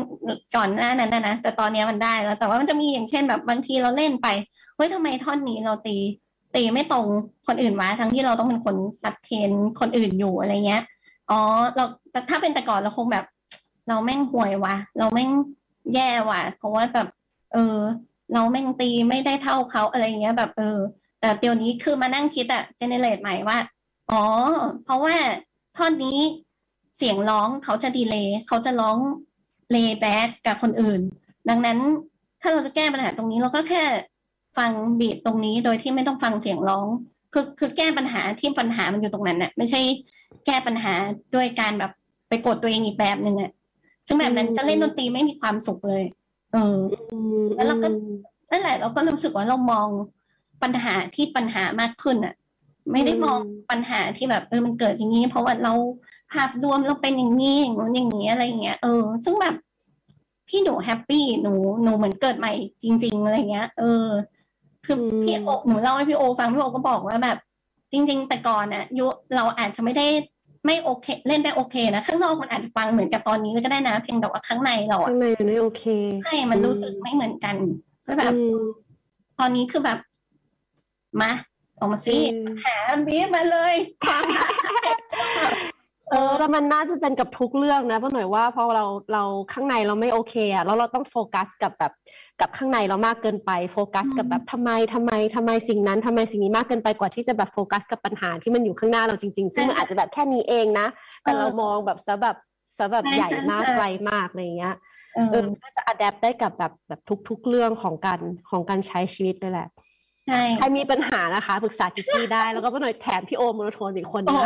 ก่อนหน้านั้นนะนะแต่ตอนนี้มันได้แล้ว แต่ว่ามันจะมีอย่างเช่นแบบบางทีเราเล่นไปเฮ้ยทำไมท่อนนี้เราตี ตีไม่ตรงคนอื่นวะทั้งที่เราต้องเป็นคนสัดเทนคนอื่นอยู่อะไรเงี้ยอ๋อเราแต่ถ้าเป็นแต่ก่อนเราคงแบบ เราแม่งห่วยวะเราแม่งแย่ว่ะเพราะว่าแบบ เออ เราแม่งตีไม่ได้เท่าเขาอะไรเงี้ย แบบเออ แต่เดี๋ยวนี้คือมานั่งคิดอะ generate ใหม่ว่าอ๋อ เพราะว่าท่อนนี้เสียงร้องเขาจะ delay เขาจะร้อง lay back กับคนอื่น ดังนั้นถ้าเราจะแก้ปัญหาตรงนี้เราก็แค่ฟัง beat ตรงนี้โดยที่ไม่ต้องฟังเสียงร้อง คือคือแก้ปัญหาที่ปัญหามันอยู่ตรงนั้นน่ะ ไม่ใช่แก้ปัญหาด้วยการแบบไปกดตัวเองอีกแบบหนึ่งอะ ซึ่งแบบนั้นจะเล่นดนตรีไม่มีความสุขเลย เออ แล้วเราก็นั่นแหละเราก็รู้สึกว่าเรามองปัญหาที่ปัญหามากขึ้นอะ ไม่ได้มองปัญหาที่แบบเออมันเกิดอย่างนี้ เพราะว่าเราภาพรวมเราเป็นอย่างนี้อย่างนู้นอย่างนี้อะไรอย่างเงี้ยเออ ซึ่งแบบพี่หนูแฮปปี้หนูหนูเหมือนเกิดใหม่จริง ๆ อะไรเงี้ย เออ คือพี่โอหนูเล่าให้พี่โอฟังพี่โอก็บอกว่าแบบ จริง ๆ แต่ก่อนอะยุเราอาจจะไม่ได้ ไม่โอเค เล่นได้โอเคนะข้างนอกมันอาจจะฟังเหมือนกับตอนนี้ก็ได้นะเพียงแต่ว่าข้างในเราข้างในมันไม่โอเคใช่มันรู้สึกไม่เหมือนกันก็แบบ ตอนนี้คือแบบมาออกมาสิหาบีมาเลยความ เออแล้วมันน่าจะเป็นกับทุกเรื่องนะเพราะหน่อยว่าพอเราเราข้างในเราไม่โอเคอะแล้วเราต้องโฟกัสกับแบบกับข้างในเรามากเกินไปโฟกัสกับแบบทำไมทำไมทำไมสิ่งนั้นทำไมสิ่งนี้มากเกินไปกว่าที่จะแบบโฟกัสกับปัญหาที่มันอยู่ข้างหน้าเราจริงๆ ซึ่งมันอาจจะแบบแค่นี้เองนะ แต่เรามองแบบซะแบบซะแบบใหญ่มากไกลมากอะไรเงี้ยเออน่าจะ adapt ได้กับแบบแบบทุก ๆ เรื่องของการของการใช้ชีวิตเลยแหละ ใช่ใครมีปัญหานะคะปรึกษากิกกี้ได้แล้วก็หน่อยแถมพี่โอโมโนโทนอีกคนนึง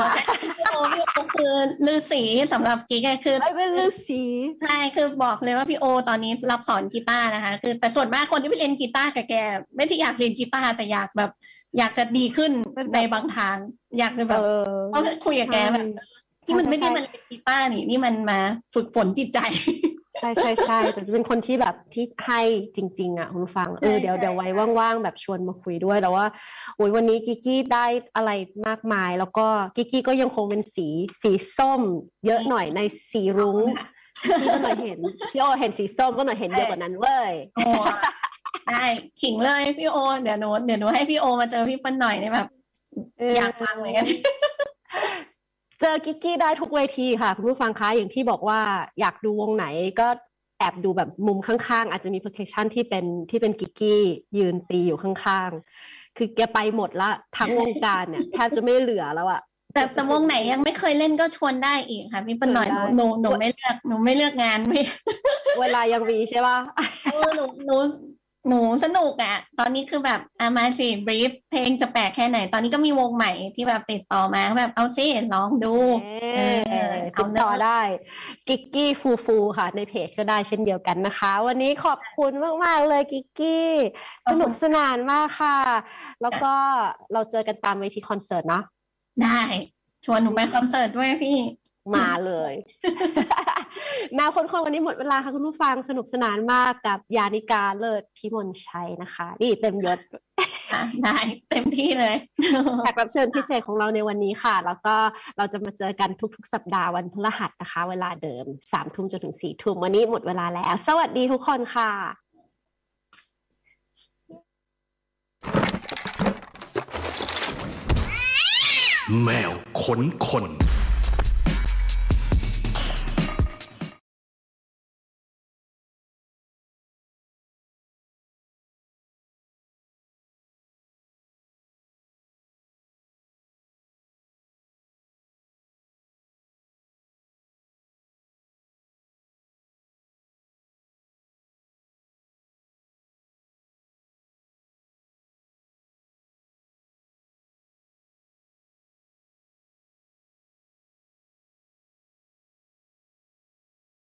พี่โอพี่โอคือฤๅษีสำหรับกิ๊กคือไอ้เป็นฤๅษีใช่คือบอกเลยว่าพี่โอ ตอนนี้รับสอนกีตาร์นะคะ คือแต่ส่วนมากคนที่ไปเรียนกีตาร์กับแก ไม่ที่อยากเรียนกีตาร์แต่อยากแบบ อยากจะดีขึ้นในบางทาง อยากจะแบบเพราะคุยกับแกแบบที่มันไม่ได้มาเรียนกีตาร์นี่นี่มันมาฝึกฝนจิตใจใช่ใช่ใช่แต่จะเป็นคนที่แบบที่ให้จริง ๆ อะคุณฟังเออเดี๋ยวเดี๋ยวไว้ว่างๆแบบชวนมาคุยด้วยแล้วว่าโอ้ยวันนี้กิกกี้ได้อะไรมากมาย แล้วก็กิกกี้ก็ยังคงเป็นสีสีส้ม เยอะหน่อยในสีรุ้งที่ก็หน่อยเห็นพี่โอเห็นสีส้มก็หน่อยเห็นเยอะกว่านั้นเว้ยได้ขิงเลยพี่โอ เดี๋ยวหนูเดี๋ยวหนูให้พี่โอมาเจอพี่เปิ้ลหน่อยเนี่ยแบบอยากฟังเหมือนกัน เจอกิกกี้ได้ทุกเวทีค่ะคุณผู้ฟังคะอย่างที่บอกว่าอยากดูวงไหนก็แอบดูแบบมุมข้างๆ อาจจะมีโปรเคชั่นที่เป็นที่เป็นกิกกี้ยืนตีอยู่ข้างๆ คือแกไปหมดละทั้งวงการเนี่ยแทบจะไม่เหลือแล้วอะแต่แต่วงไหนยังไม่เคยเล่นก็ชวนได้อีกค่ะพี่ปนหน่อยหนูหนูไม่เลือกหนูไม่เลือกงานไม่เวลายังมีใช่ป่ะหนูหนู หนูสนุกอะตอนนี้คือแบบเอามาซิ brief เพลงจะแปลกแค่ไหน ตอนนี้ก็มีวงใหม่ที่แบบติดต่อมาแบบเอาซิลองดูเออติดต่อได้กิกกี้ฟูฟูค่ะ ในเพจก็ได้เช่นเดียวกันนะคะ วันนี้ขอบคุณมาก ๆ เลยกิกกี้สนุกสนานมากค่ะ แล้วก็เราเจอกันตามเวทีคอนเสิร์ตเนาะได้ ชวนหนูไปคอนเสิร์ตด้วยพี่ มาเลยนาคนคนวันนี้หมดเวลาค่ะคุณผู้ฟังสนุกสนานมากกับยานิกาเลิศพิมลชัยนะคะ นี่เต็มยศได้เต็มที่เลยแขกรับเชิญพิเศษของเราในวันนี้ค่ะ แล้วก็เราจะมาเจอกันทุกๆ สัปดาห์วันพฤหัสนะคะ เวลาเดิมสามทุ่มจนถึงสี่ทุ่มวันนี้หมดเวลาแล้ว สวัสดีทุกคนค่ะ แมวขนคน